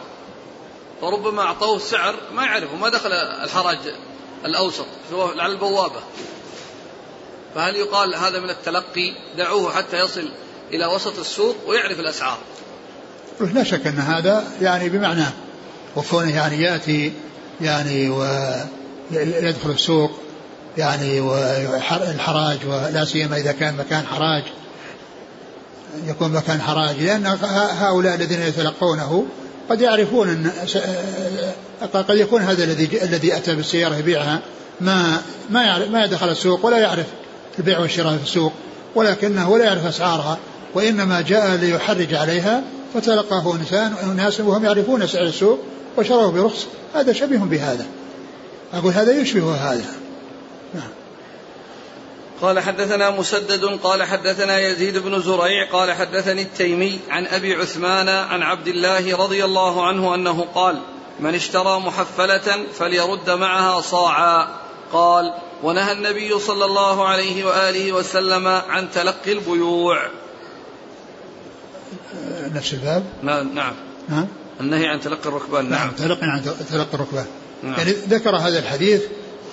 وربما أعطوه سعر ما يعرفه ما دخل الحرج الأوسط على البوابة. فهل يقال هذا من التلقي؟ دعوه حتى يصل إلى وسط السوق ويعرف الأسعار. لا شك أن هذا يعني بمعناه وكونه يعني يأتي يعني ويدخل السوق يعني والحراج ولا سيما إذا كان مكان حراج يكون مكان حراج لأن هؤلاء الذين يتلقونه قد يعرفون أن قد يكون هذا الذي الذي أتى بالسيارة يبيعها. ما ما يعرف ما يدخل السوق ولا يعرف البيع والشراء في السوق ولكنه ولا يعرف أسعارها وإنما جاء ليحرج عليها فتلقاه إنسان أناس وهم يعرفون سعر السوق وشروه برخص. هذا شبيه بهذا. أقول هذا يشبه هذا. قال حدثنا مسدد قال حدثنا يزيد بن زريع قال حدثني التيمي عن أبي عثمان عن عبد الله رضي الله عنه أنه قال من اشترى محفلة فليرد معها صاعا. قال ونهى النبي صلى الله عليه وآله وسلم عن تلقي البيوع. نفس الباب؟ نعم نعم. نعم النهي عن تلقي الركبان نعم, نعم تلقي عن تلقي الركبان. نعم. يعني ذكر هذا الحديث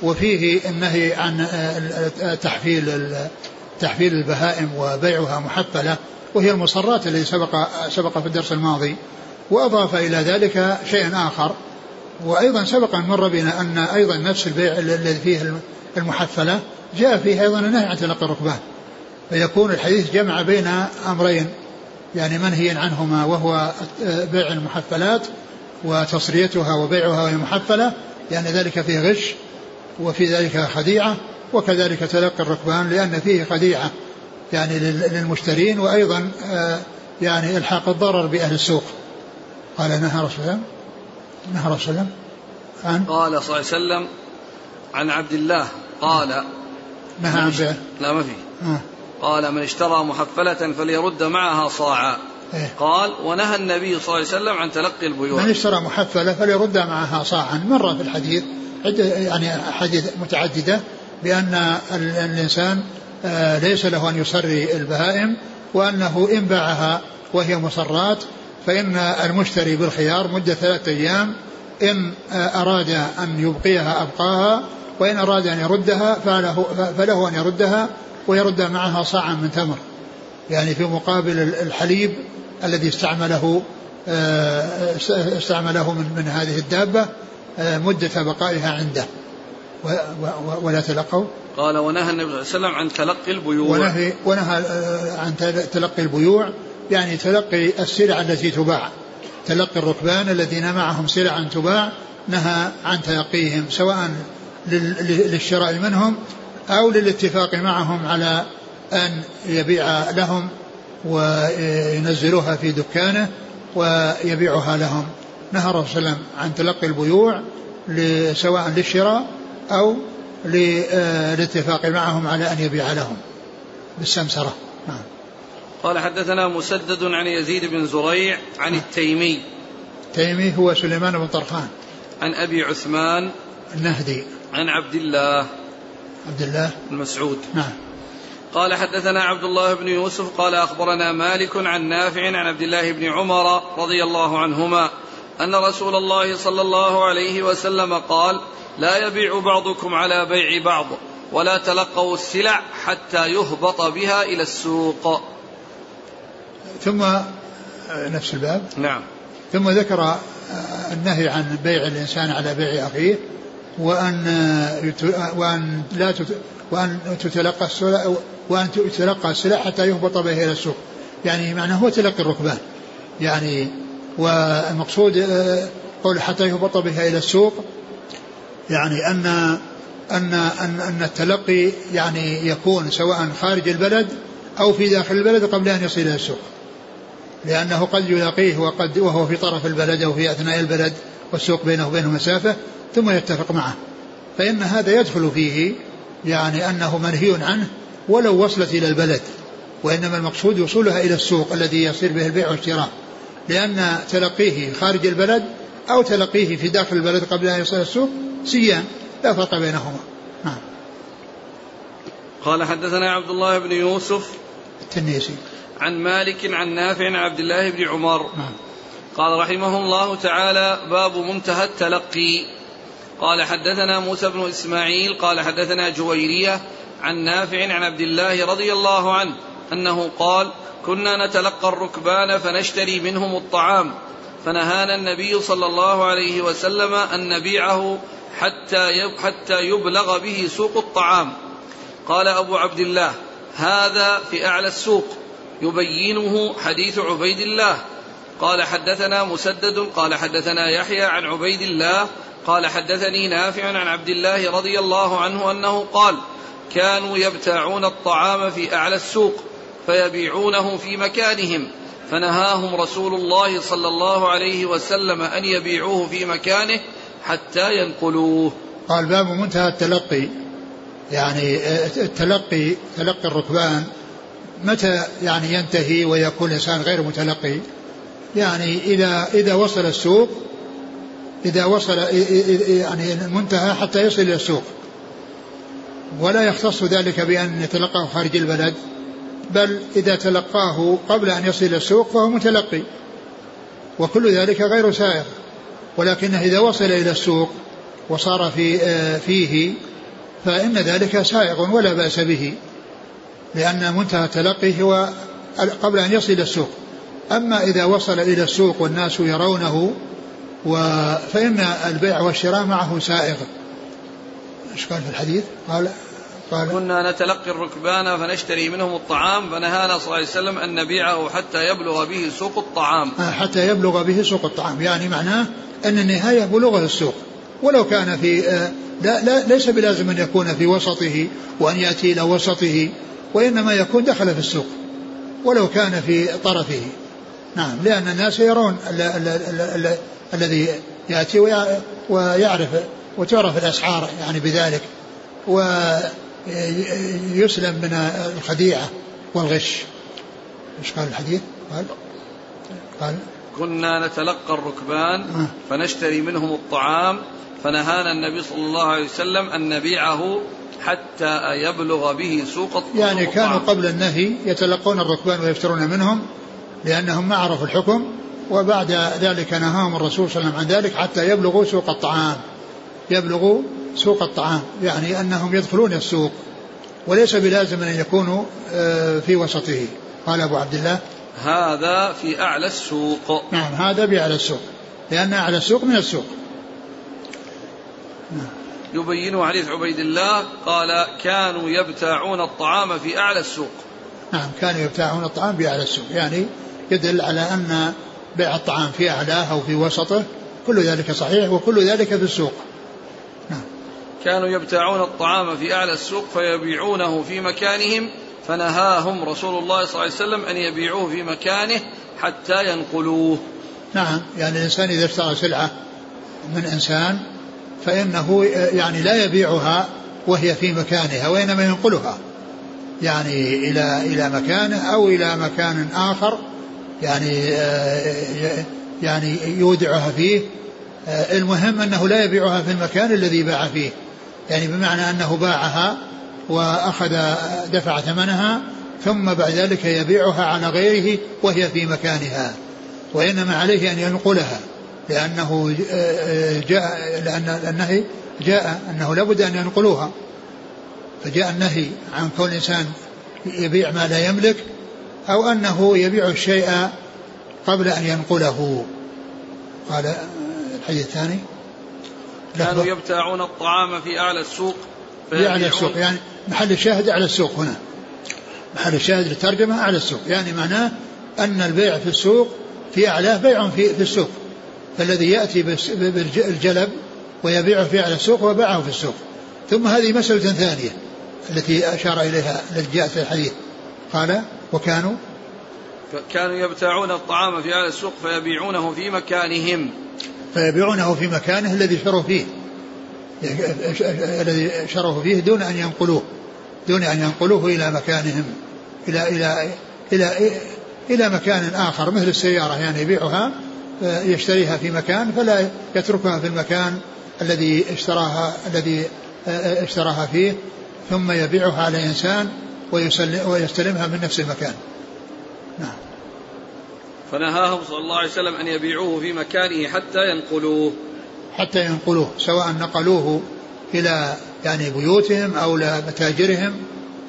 وفيه النهي عن تحفيل تحفيل البهائم وبيعها محفلة وهي المصرات التي سبق سبق في الدرس الماضي. وأضاف إلى ذلك شيئا آخر. وأيضا سبق أن مر بنا أن أيضا نفس البيع الذي فيه المحفلة جاء فيه أيضا النهي عن تلقي الركبان فيكون الحديث جمع بين أمرين يعني منهي عنهما وهو بيع المحفلات وتصريتها وبيعها وهي محفلة لأن ذلك فيه غش. وفي ذلك خديعة وكذلك تلقي الركبان لأن فيه خديعة يعني للمشترين وأيضا آه، يعني إلحاق الضرر بأهل السوق. قال نهى رسول الله نهى رسول الله عن؟ قال صلى الله عليه وسلم عن عبد الله قال نهى عن لا ما في. آه. قال من اشترى محفلة فليرد معها صاعا. إيه؟ قال ونهى النبي صلى الله عليه وسلم عن تلقي البيوع. من اشترى محفلة فليرد معها صاعا. مر في الحديث يعني أحاديث متعددة بأن الإنسان آه، ليس له أن يصري البهائم وأنه إن باعها وهي مصرات فإن المشتري بالخيار مدة ثلاثة أيام إن آه، أراد أن يبقيها أبقاها وإن أراد أن يردها فله, فله أن يردها ويرد معها صاعا من تمر. يعني في مقابل الحليب الذي استعمله آه، استعمله من, من هذه الدابة مدة بقائها عنده. ولا تلقوا. قال ونهى النبي صلى الله عليه وسلم عن تلقي البيوع. ونهى, ونهى آه، عن تلقي البيوع. يعني تلقي السلع التي تباع. تلقي الركبان الذين معهم سلع تباع. نهى عن تلقيهم سواء للشراء منهم أو للاتفاق معهم على أن يبيع لهم وينزلوها في دكانه ويبيعها لهم. نهى الرسول صلى الله عليه وسلم عن تلقي البيوع سواء للشراء أو للاتفاق معهم على أن يبيع لهم بالسمسرة. نعم. قال حدثنا مسدد عن يزيد بن زريع عن نعم. التيمي. التيمي هو سليمان بن طرخان. عن أبي عثمان النهدي. عن عبد الله عبد الله. المسعود نعم. قال حدثنا عبد الله بن يوسف قال أخبرنا مالك عن نافع عن عبد الله بن عمر رضي الله عنهما أن رسول الله صلى الله عليه وسلم قال لا يبيع بعضكم على بيع بعض ولا تلقوا السلع حتى يهبط بها إلى السوق. ثم آه، نفس الباب. نعم. ثم ذكر آه، النهي عن بيع الإنسان على بيع أخيه وأن آه، وأن لا وأن تتلقى السلع وأن تتلقى السلع حتى يهبط بها إلى السوق. يعني معناه هو تلقي الركبان. يعني والمقصود آه، قول حتى يهبط بها إلى السوق يعني أن أن أن أن التلقي يعني يكون سواء خارج البلد أو في داخل البلد قبل أن يصل إلى السوق. لأنه قد يلاقيه وقد وهو في طرف البلد أو في أثناء البلد والسوق بينه وبينه مسافة ثم يتفق معه. فإن هذا يدخل فيه يعني أنه منهي عنه ولو وصلت إلى البلد وإنما المقصود وصولها إلى السوق الذي يصير به البيع والشراء. لأن تلقيه خارج البلد أو تلقيه في داخل البلد قبل أن يصل السوق سيان لا فرق بينهما. نعم. قال حدثنا عبد الله بن يوسف التنيسي. عن مالك عن نافع عن عبد الله بن عمر. نعم. قال رحمه الله تعالى باب منتهى التلقي. قال حدثنا موسى بن إسماعيل قال حدثنا جويرية عن نافع عن عبد الله رضي الله عنه أنه قال كنا نتلقى الركبان فنشتري منهم الطعام. فنهانا النبي صلى الله عليه وسلم أن نبيعه حتى حتى يبلغ به سوق الطعام. قال أبو عبد الله هذا في أعلى السوق يبينه حديث عبيد الله. قال حدثنا مسدد قال حدثنا يحيى عن عبيد الله قال حدثني نافع عن عبد الله رضي الله عنه أنه قال كانوا يبتاعون الطعام في أعلى السوق. فيبيعونه في مكانهم فنهاهم رسول الله صلى الله عليه وسلم أن يبيعوه في مكانه حتى ينقلوه. قال باب منتهى التلقي يعني التلقي تلقي الركبان متى يعني ينتهي ويكون الإنسان غير متلقي؟ يعني إذا إذا وصل السوق إذا وصل يعني المنتهى حتى يصل إلى السوق ولا يختص ذلك بأن يتلقاه خارج البلد بل إذا تلقاه قبل أن يصل السوق فهو متلقي وكل ذلك غير سائغ. ولكنه إذا وصل إلى السوق وصار في آه، فيه فإن ذلك سائغ ولا بأس به لأن منتهى التلقي هو قبل أن يصل السوق. أما إذا وصل إلى السوق والناس يرونه فإن البيع والشراء معه سائغ. إيش قال في الحديث؟ قال قال كنا نتلقي الركبان فنشتري منهم الطعام فنهانا صلى الله عليه وسلم أن نبيعه حتى يبلغ به سوق الطعام. آه، حتى يبلغ به سوق الطعام، يعني معناه أن النهاية بلوغه السوق، ولو كان في آه، لا, لا ليس بلازم أن يكون في وسطه وأن يأتي إلى وسطه وإنما يكون دخل في السوق ولو كان في طرفه. نعم لأن الناس يرون الذي يأتي ويعرف وتعرف الأسعار يعني بذلك ويسلم من الخديعة والغش إيش قال الحديث؟ قال قال كنا نتلقى الركبان آه. فنشتري منهم الطعام فنهانا النبي صلى الله عليه وسلم أن نبيعه حتى يبلغ به سوق الطعام يعني كانوا قبل النهي يتلقون الركبان ويشترون منهم لأنهم ما عرفوا الحكم وبعد ذلك نهاهم الرسول صلى الله عليه وسلم عن ذلك حتى يبلغوا سوق الطعام يبلغ سوق الطعام يعني أنهم يدخلون السوق وليس بلازم أن يكونوا آه، في وسطه. قال أبو عبد الله. هذا في أعلى السوق. نعم هذا بأعلى السوق لأن أعلى السوق من السوق. نعم. يبين حديث عبيد الله قال كانوا يبتاعون الطعام في أعلى السوق. نعم كانوا يبتاعون الطعام في أعلى السوق يعني يدل على أن بيع الطعام في أعلاه أو في وسطه كل ذلك صحيح وكل ذلك في السوق. كانوا يبتاعون الطعام في أعلى السوق فيبيعونه في مكانهم فنهاهم رسول الله صلى الله عليه وسلم أن يبيعوه في مكانه حتى ينقلوه. نعم يعني الإنسان إذا اشترى سلعة من إنسان فإنه يعني لا يبيعها وهي في مكانها وإنما ينقلها يعني إلى إلى مكانه أو إلى مكان آخر يعني يعني يودعها فيه. المهم أنه لا يبيعها في المكان الذي باع فيه. يعني بمعنى أنه باعها وأخذ دفع ثمنها ثم بعد ذلك يبيعها على غيره وهي في مكانها وإنما عليه أن ينقلها لأنه جاء لأن النهي جاء أنه لابد أن ينقلوها فجاء النهي عن كون الإنسان يبيع ما لا يملك أو أنه يبيع الشيء قبل أن ينقله. قال الحديث الثاني. كانوا يبتاعون الطعام في أعلى السوق في أعلى السوق يعني محل الشاهد أعلى السوق هنا. محل الشاهد للترجمة أعلى السوق يعني معناه أن البيع في السوق في أعلاه بيع في, في السوق. فالذي يأتي بالجلب ويبيعه في أعلى السوق وباعه في السوق. ثم هذه مسألة ثانية التي أشار إليها التي جاءت في الحديث. قال وكانوا؟ كانوا يبتاعون الطعام في أهل السوق فيبيعونه في مكانهم. فيبيعونه في مكانه الذي شروا فيه. الذي شروا فيه دون أن ينقلوه دون أن ينقلوه إلى مكانهم إلى إلى إلى إلى مكان آخر مثل السيارة يعني يبيعها يشتريها في مكان فلا يتركها في المكان الذي اشتراها الذي اشتراها فيه ثم يبيعها على إنسان ويستلمها من نفس المكان. نعم. فنهاهم صلى الله عليه وسلم أن يبيعوه في مكانه حتى ينقلوه. حتى ينقلوه سواء نقلوه إلى يعني بيوتهم أو إلى متاجرهم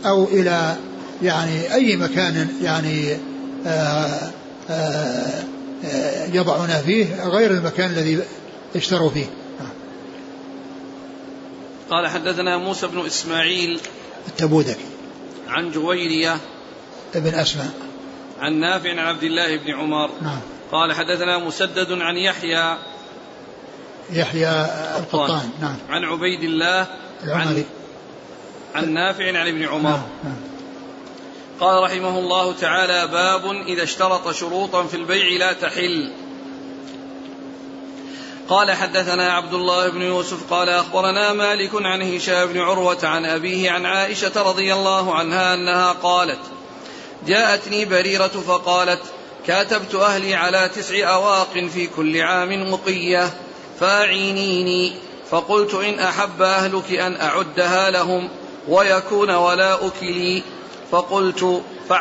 أو إلى يعني أي مكان يعني آآ آه، آآ آه، يضعون فيه غير المكان الذي اشتروا فيه. قال حدثنا موسى بن إسماعيل التبوذكي. عن جويرية ابن أسماء. عن نافع عن عبد الله بن عمر. نعم. قال حدثنا مسدد عن يحيى. يحيى القطان. نعم. عن عبيد الله العمري عن, عن نافع عن ابن عمر. نعم. نعم. قال رحمه الله تعالى باب إذا اشترط شروطا في البيع لا تحل. قال حدثنا عبد الله بن يوسف قال أخبرنا مالك عن هشام بن عروة عن أبيه عن عائشة رضي الله عنها أنها قالت جاءتني بريرة فقالت كاتبت أهلي على تسع أواق في كل عام مقية فأعينيني. فقلت إن أحب أهلك أن أعدها لهم ويكون ولاؤك لي فقلت ف...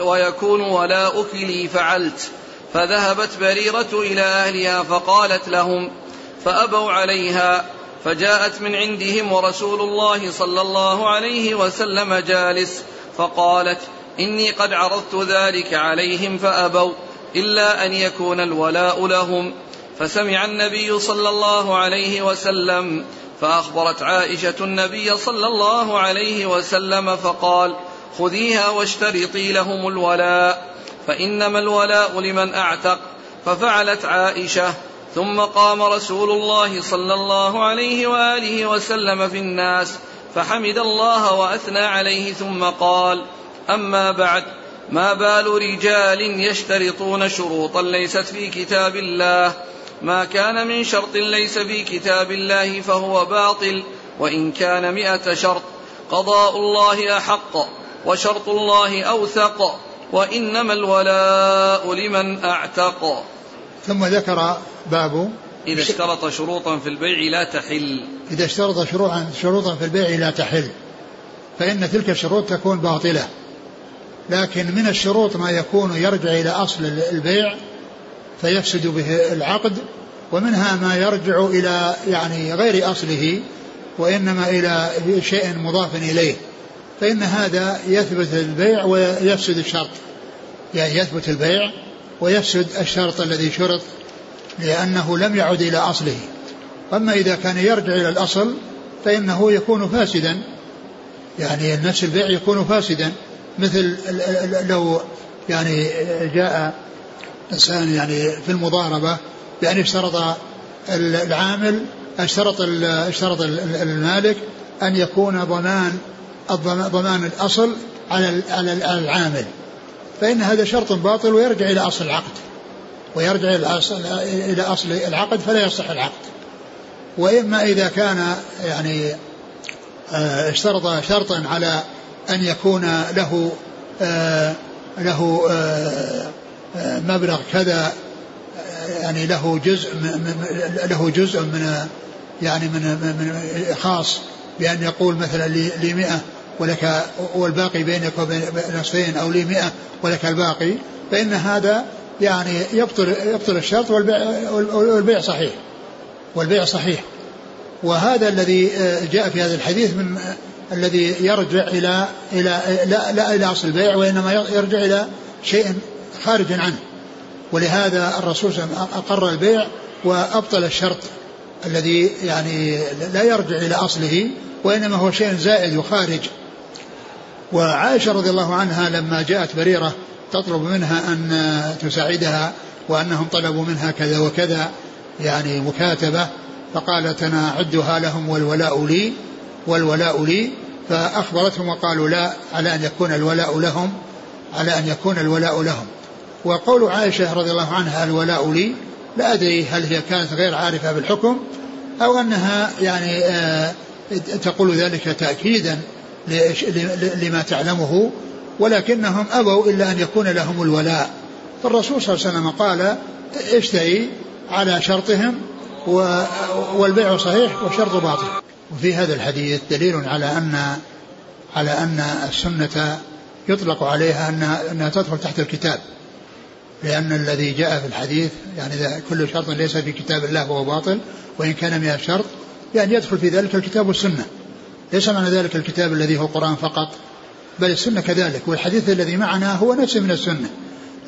ويكون ولاؤك لي فعلت. فذهبت بريرة إلى أهلها فقالت لهم فأبوا عليها. فجاءت من عندهم ورسول الله صلى الله عليه وسلم جالس فقالت إني قد عرضت ذلك عليهم فأبوا إلا أن يكون الولاء لهم. فسمع النبي صلى الله عليه وسلم فأخبرت عائشة النبي صلى الله عليه وسلم فقال خذيها واشترطي لهم الولاء فإنما الولاء لمن أعتق. ففعلت عائشة ثم قام رسول الله صلى الله عليه وآله وسلم في الناس فحمد الله وأثنى عليه ثم قال أما بعد ما بال رجال يشترطون شروطا ليست في كتاب الله. ما كان من شرط ليس في كتاب الله فهو باطل وإن كان مئة شرط قضاء الله أحق وشرط الله أوثق وإنما الولاء لمن أعتق. ثم ذكر باب إذا اشترط شروطا في البيع لا تحل. إذا اشترط شروطا شروطا في البيع لا تحل فإن تلك الشروط تكون باطلة. لكن من الشروط ما يكون يرجع إلى أصل البيع فيفسد به العقد ومنها ما يرجع إلى يعني غير أصله وإنما إلى شيء مضاف إليه. فإن هذا يثبت البيع ويفسد الشرط. يعني يثبت البيع ويفسد الشرط الذي شرط لأنه لم يعد إلى أصله. أما إذا كان يرجع إلى الأصل فإنه يكون فاسدا. يعني نفس البيع يكون فاسدا. مثل لو يعني جاء إنسان يعني في المضاربة بأن اشترط العامل اشترط اشترط المالك أن يكون ضمان ضمان الأصل على على العامل. فإن هذا شرط باطل ويرجع إلى أصل العقد. ويرجع إلى أصل إلى أصل العقد فلا يصح العقد. وإما إذا كان يعني آه، اشترط شرطا على أن يكون له آه، له آه، مبلغ كذا يعني له جزء له جزء من يعني من من خاص بأن يقول مثلا لي 100 ولك والباقي بينك وبين نصفين أو لي 100 ولك الباقي فإن هذا يعني يبطل يبطل الشرط والبيع والبيع صحيح والبيع صحيح. وهذا الذي جاء في هذا الحديث من الذي يرجع إلى إلى لا, لا إلى أصل البيع وإنما يرجع إلى شيء خارج عنه. ولهذا الرسول صلى الله عليه وسلم أقر البيع وأبطل الشرط الذي يعني لا يرجع إلى أصله وإنما هو شيء زائد وخارج. وعائشة رضي الله عنها لما جاءت بريرة تطلب منها أن تساعدها وأنهم طلبوا منها كذا وكذا يعني مكاتبة فقالت أنا أعدها لهم والولاء لي. والولاء لي فأخبرتهم وقالوا لا على أن يكون الولاء لهم على أن يكون الولاء لهم. وقول عائشة رضي الله عنها الولاء لي لا أدري هل هي كانت غير عارفة بالحكم أو أنها يعني آه تقول ذلك تأكيدا لما تعلمه ولكنهم أبوا إلا أن يكون لهم الولاء. فالرسول صلى الله عليه وسلم قال اشتري على شرطهم والبيع صحيح والشرط باطل. وفي هذا الحديث دليل على أن على أن السنة يطلق عليها أنها, أنها تدخل تحت الكتاب لأن الذي جاء في الحديث يعني إذا كل شرط ليس في كتاب الله فهو باطل وإن كان مئة شرط يعني يدخل في ذلك الكتاب والسنة. ليس معنى ذلك الكتاب الذي هو القرآن فقط بل السنة كذلك والحديث الذي معنا هو نفسه من السنة.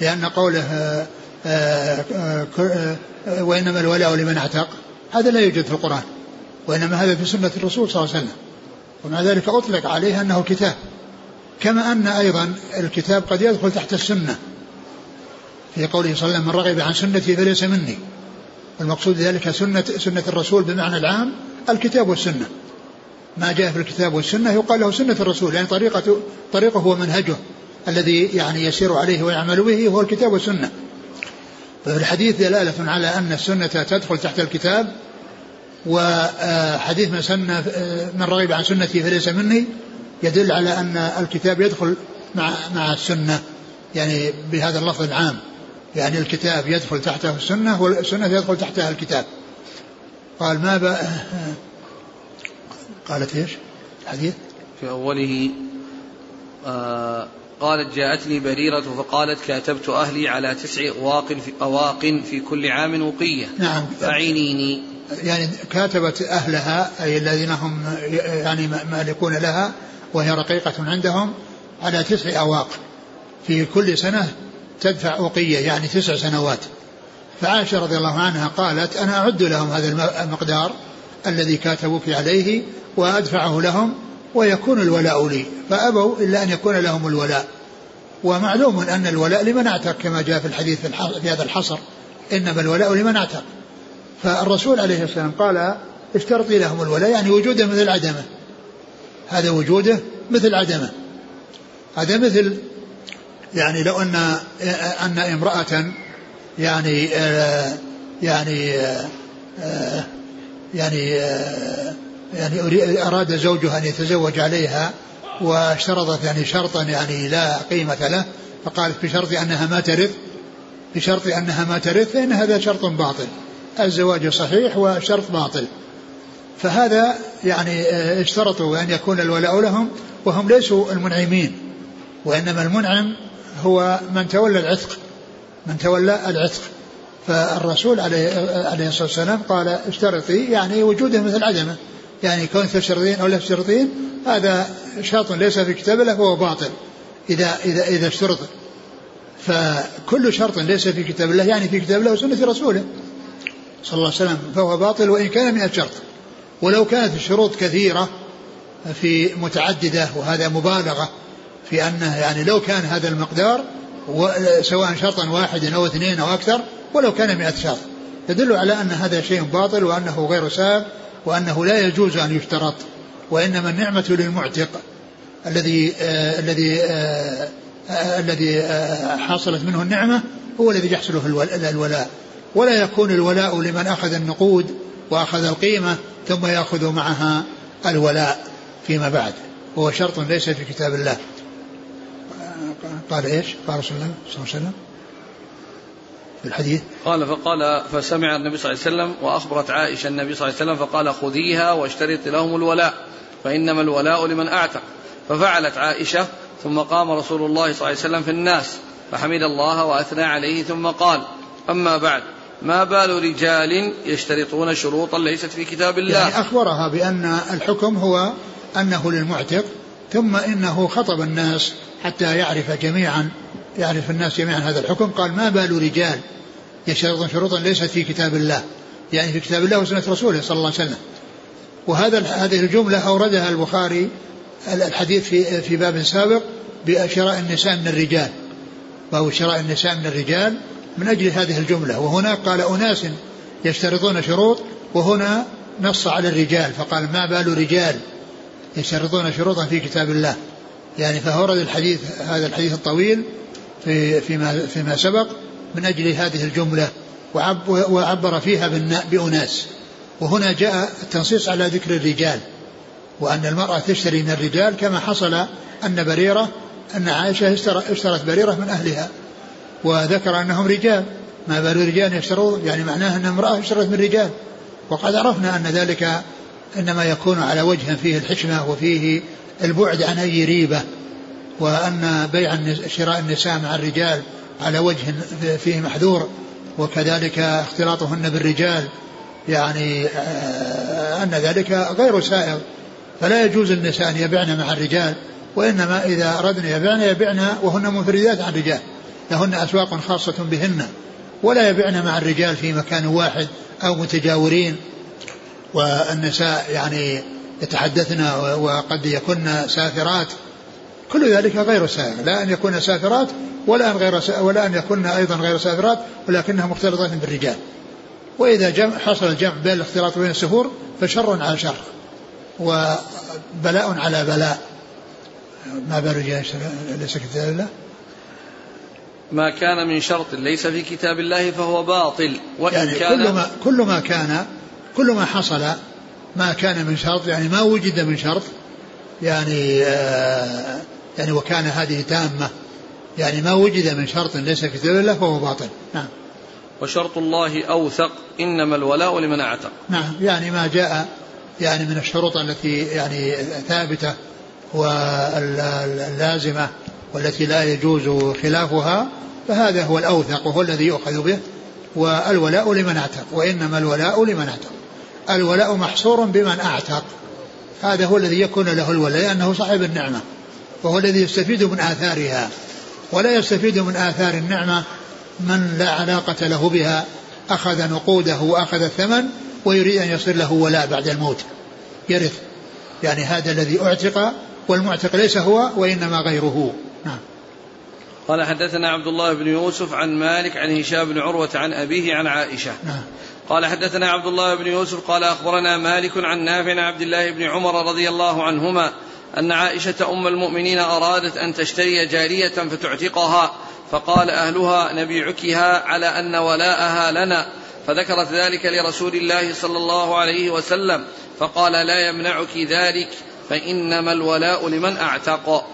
لأن قوله آه، آه، آه، وإنما الولاء لمن اعتق هذا لا يوجد في القرآن. وإنما هذا في سنة الرسول صلى الله عليه وسلم. ومع ذلك أطلق عليه أنه كتاب. كما أن أيضا الكتاب قد يدخل تحت السنة. في قوله صلى الله عليه وسلم من رغب عن سنتي فليس مني. المقصود ذلك سنة سنة الرسول بمعنى العام الكتاب والسنة. ما جاء في الكتاب والسنة يقال له سنة الرسول يعني طريقة طريقه ومنهجه. الذي يعني يسير عليه ويعمل به هو الكتاب والسنة. ففي الحديث دلالة على أن السنة تدخل تحت الكتاب وحديث من سن من رغب عن سنتي فليس مني يدل على أن الكتاب يدخل مع مع السنة يعني بهذا اللفظ العام. يعني الكتاب يدخل تحته السنة والسنة يدخل تحتها الكتاب. قال ما قالت إيش؟ الحديث؟ في أوله آه قالت جاءتني بريرة فقالت كاتبت أهلي على تسع أواق في أواق في كل عام وقية. نعم. فأعينيني يعني كاتبت أهلها أي الذين هم يعني مالكون لها وهي رقيقة عندهم على تسع أواق. في كل سنة تدفع أوقية يعني تسع سنوات. فعائشة رضي الله عنها قالت أنا أعد لهم هذا المقدار الذي كاتبوك عليه وأدفعه لهم ويكون الولاء لي. فأبوا إلا أن يكون لهم الولاء. ومعلوم أن الولاء لمن أعتق كما جاء في الحديث في هذا الحصر. إنما الولاء لمن أعتق. فالرسول عليه السلام قال اشترطي لهم الولاء يعني وجوده مثل عدمه. هذا وجوده مثل عدمه. هذا مثل يعني لو أن أن امرأة يعني يعني يعني يعني أراد زوجها أن يتزوج عليها واشترطت يعني شرطا يعني لا قيمة له فقالت بشرط أنها ما ترث بشرط أنها ما ترث فإن هذا شرط باطل. الزواج صحيح وشرط باطل. فهذا يعني آه، اشترطوا أن يكون الولاء لهم وهم ليسوا المنعمين. وإنما المنعم هو من تولى العتق من تولى العتق. فالرسول عليه, عليه الصلاة والسلام قال اشترطي يعني وجوده مثل عدمه. يعني كون تشترطين أو لا تشترطين هذا شرط ليس في كتاب الله فهو باطل إذا إذا إذا اشترط. فكل شرط ليس في كتاب الله يعني في كتاب الله وسنة رسوله. صلى الله عليه وسلم فهو باطل وإن كان من شرط ولو كانت الشروط كثيرة في متعددة وهذا مبالغة في أنه يعني لو كان هذا المقدار سواء شرطا واحدا أو اثنين أو أكثر ولو كان مئة شرط. يدل على أن هذا شيء باطل وأنه غير ساب وأنه لا يجوز أن يشترط وإنما النعمة للمعتق الذي آه الذي آه آه الذي آه حصلت منه النعمة هو الذي يحصل في الولاء. ولا يكون الولاء لمن أخذ النقود وأخذ القيمة ثم يأخذ معها الولاء فيما بعد. وهو شرط ليس في كتاب الله. قال إيش؟ قال رسول الله صلى الله عليه وسلم. في الحديث. قال فقال فسمع النبي صلى الله عليه وسلم وأخبرت عائشة النبي صلى الله عليه وسلم فقال خذيها واشترط لهم الولاء فإنما الولاء لمن أعتق. ففعلت عائشة ثم قام رسول الله صلى الله عليه وسلم في الناس فحمد الله وأثنى عليه ثم قال أما بعد ما بال رجال يشترطون شروطا ليست في كتاب الله. يعني أخبرها بأن الحكم هو أنه للمعتق ثم إنه خطب الناس حتى يعرف جميعا يعرف الناس جميعا هذا الحكم. قال ما بال رجال يشترطون شروطا ليست في كتاب الله. يعني في كتاب الله وسنة رسوله صلى الله عليه وسلم. وهذا هذه الجملة أوردها البخاري الحديث في في باب سابق بشراء النساء من الرجال. باب شراء النساء من الرجال من أجل هذه الجملة. وهناك قال أناس يشترطون شروط وهنا نص على الرجال فقال ما بال رجال يشترطون شروطا في كتاب الله. يعني فأورد الحديث هذا الحديث الطويل في فيما فيما سبق من أجل هذه الجملة وعبر فيها بأناس. وهنا جاء التنصيص على ذكر الرجال وأن المرأة تشتري من الرجال كما حصل أن بريرة أن عائشة اشترت بريرة من أهلها. وذكر أنهم رجال. ما بال رجال يشترون يعني معناه أن امرأة اشترت من رجال. وقد عرفنا أن ذلك إنما يكون على وجه فيه الحكمة وفيه البعد عن أي ريبة. وأن بيع شراء النساء مع الرجال على وجه فيه محذور. وكذلك اختلاطهن بالرجال. يعني آه، أن ذلك غير سائغ. فلا يجوز للنساء أن يبعن مع الرجال وإنما إذا أردن يبعن يبعن وهن منفردات عن الرجال. لهن أسواق خاصة بهن ولا يبعن مع الرجال في مكان واحد أو متجاورين. والنساء يعني يتحدثن وقد يكن سافرات. كل ذلك غير سائغ لا أن يكون سافرات ولا أن غير ولا أن يكون أيضا غير سافرات ولكنها مختلطات بالرجال. وإذا جمع حصل الجمع بين الاختلاط بين السفور فشر على شر وبلاء على بلاء. ما بال الرجال ليس الله ما كان من شرط ليس في كتاب الله فهو باطل. وإن يعني كان كل ما كل ما كان كل ما حصل ما كان من شرط يعني ما وجد من شرط يعني آه يعني وكان هذه تامة يعني ما وجد من شرط ليس في كتاب الله فهو باطل. نعم. وشرط الله أوثق إنما الولاء لمن أعتق. نعم. يعني ما جاء يعني من الشروط التي يعني ثابتة واللازمة والتي لا يجوز خلافها فهذا هو الأوثق وهو الذي يؤخذ به والولاء لمن اعتق وإنما الولاء لمن اعتق. الولاء محصور بمن اعتق. هذا هو الذي يكون له الولاء لأنه صاحب النعمة وهو الذي يستفيد من آثارها. ولا يستفيد من آثار النعمة من لا علاقة له بها أخذ نقوده وأخذ الثمن ويريد أن يصير له ولاء بعد الموت. يرث. يعني هذا الذي أعتق والمعتق ليس هو وإنما غيره. قال حدثنا عبد الله بن يوسف عن مالك عن هشام بن عروة عن أبيه عن عائشة. نعم. قال حدثنا عبد الله بن يوسف قال أخبرنا مالك عن نافع عن عبد الله بن عمر رضي الله عنهما أن عائشة أم المؤمنين أرادت أن تشتري جارية فتعتقها فقال أهلها نبيعكها على أن ولاءها لنا. فذكرت ذلك لرسول الله صلى الله عليه وسلم فقال لا يمنعك ذلك فإنما الولاء لمن أعتق.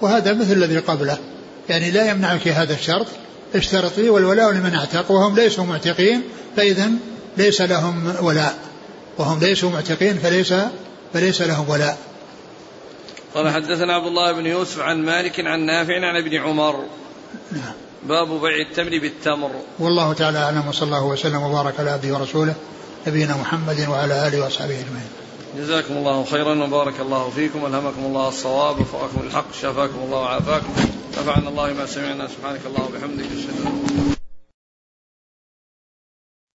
وهذا مثل الذي قبله. يعني لا يمنعك هذا الشرط اشترطي والولاء لمن اعتق وهم ليسوا معتقين فإذا ليس لهم ولاء. وهم ليسوا معتقين فليس فليس لهم ولاء. قال حدثنا عبد الله بن يوسف عن مالك عن نافع عن ابن عمر. نعم. باب بيع التمر بالتمر. والله تعالى أعلم وصلى الله وسلم وبارك على عبده ورسوله نبينا محمد وعلى آله وأصحابه أجمعين. جزاكم الله خيرا وبارك الله فيكم والهمكم الله الصواب وفقكم الحق شفاكم الله وعافاكم. نفعنا الله ما سمعنا سبحانك الله وبحمدك أشهد أن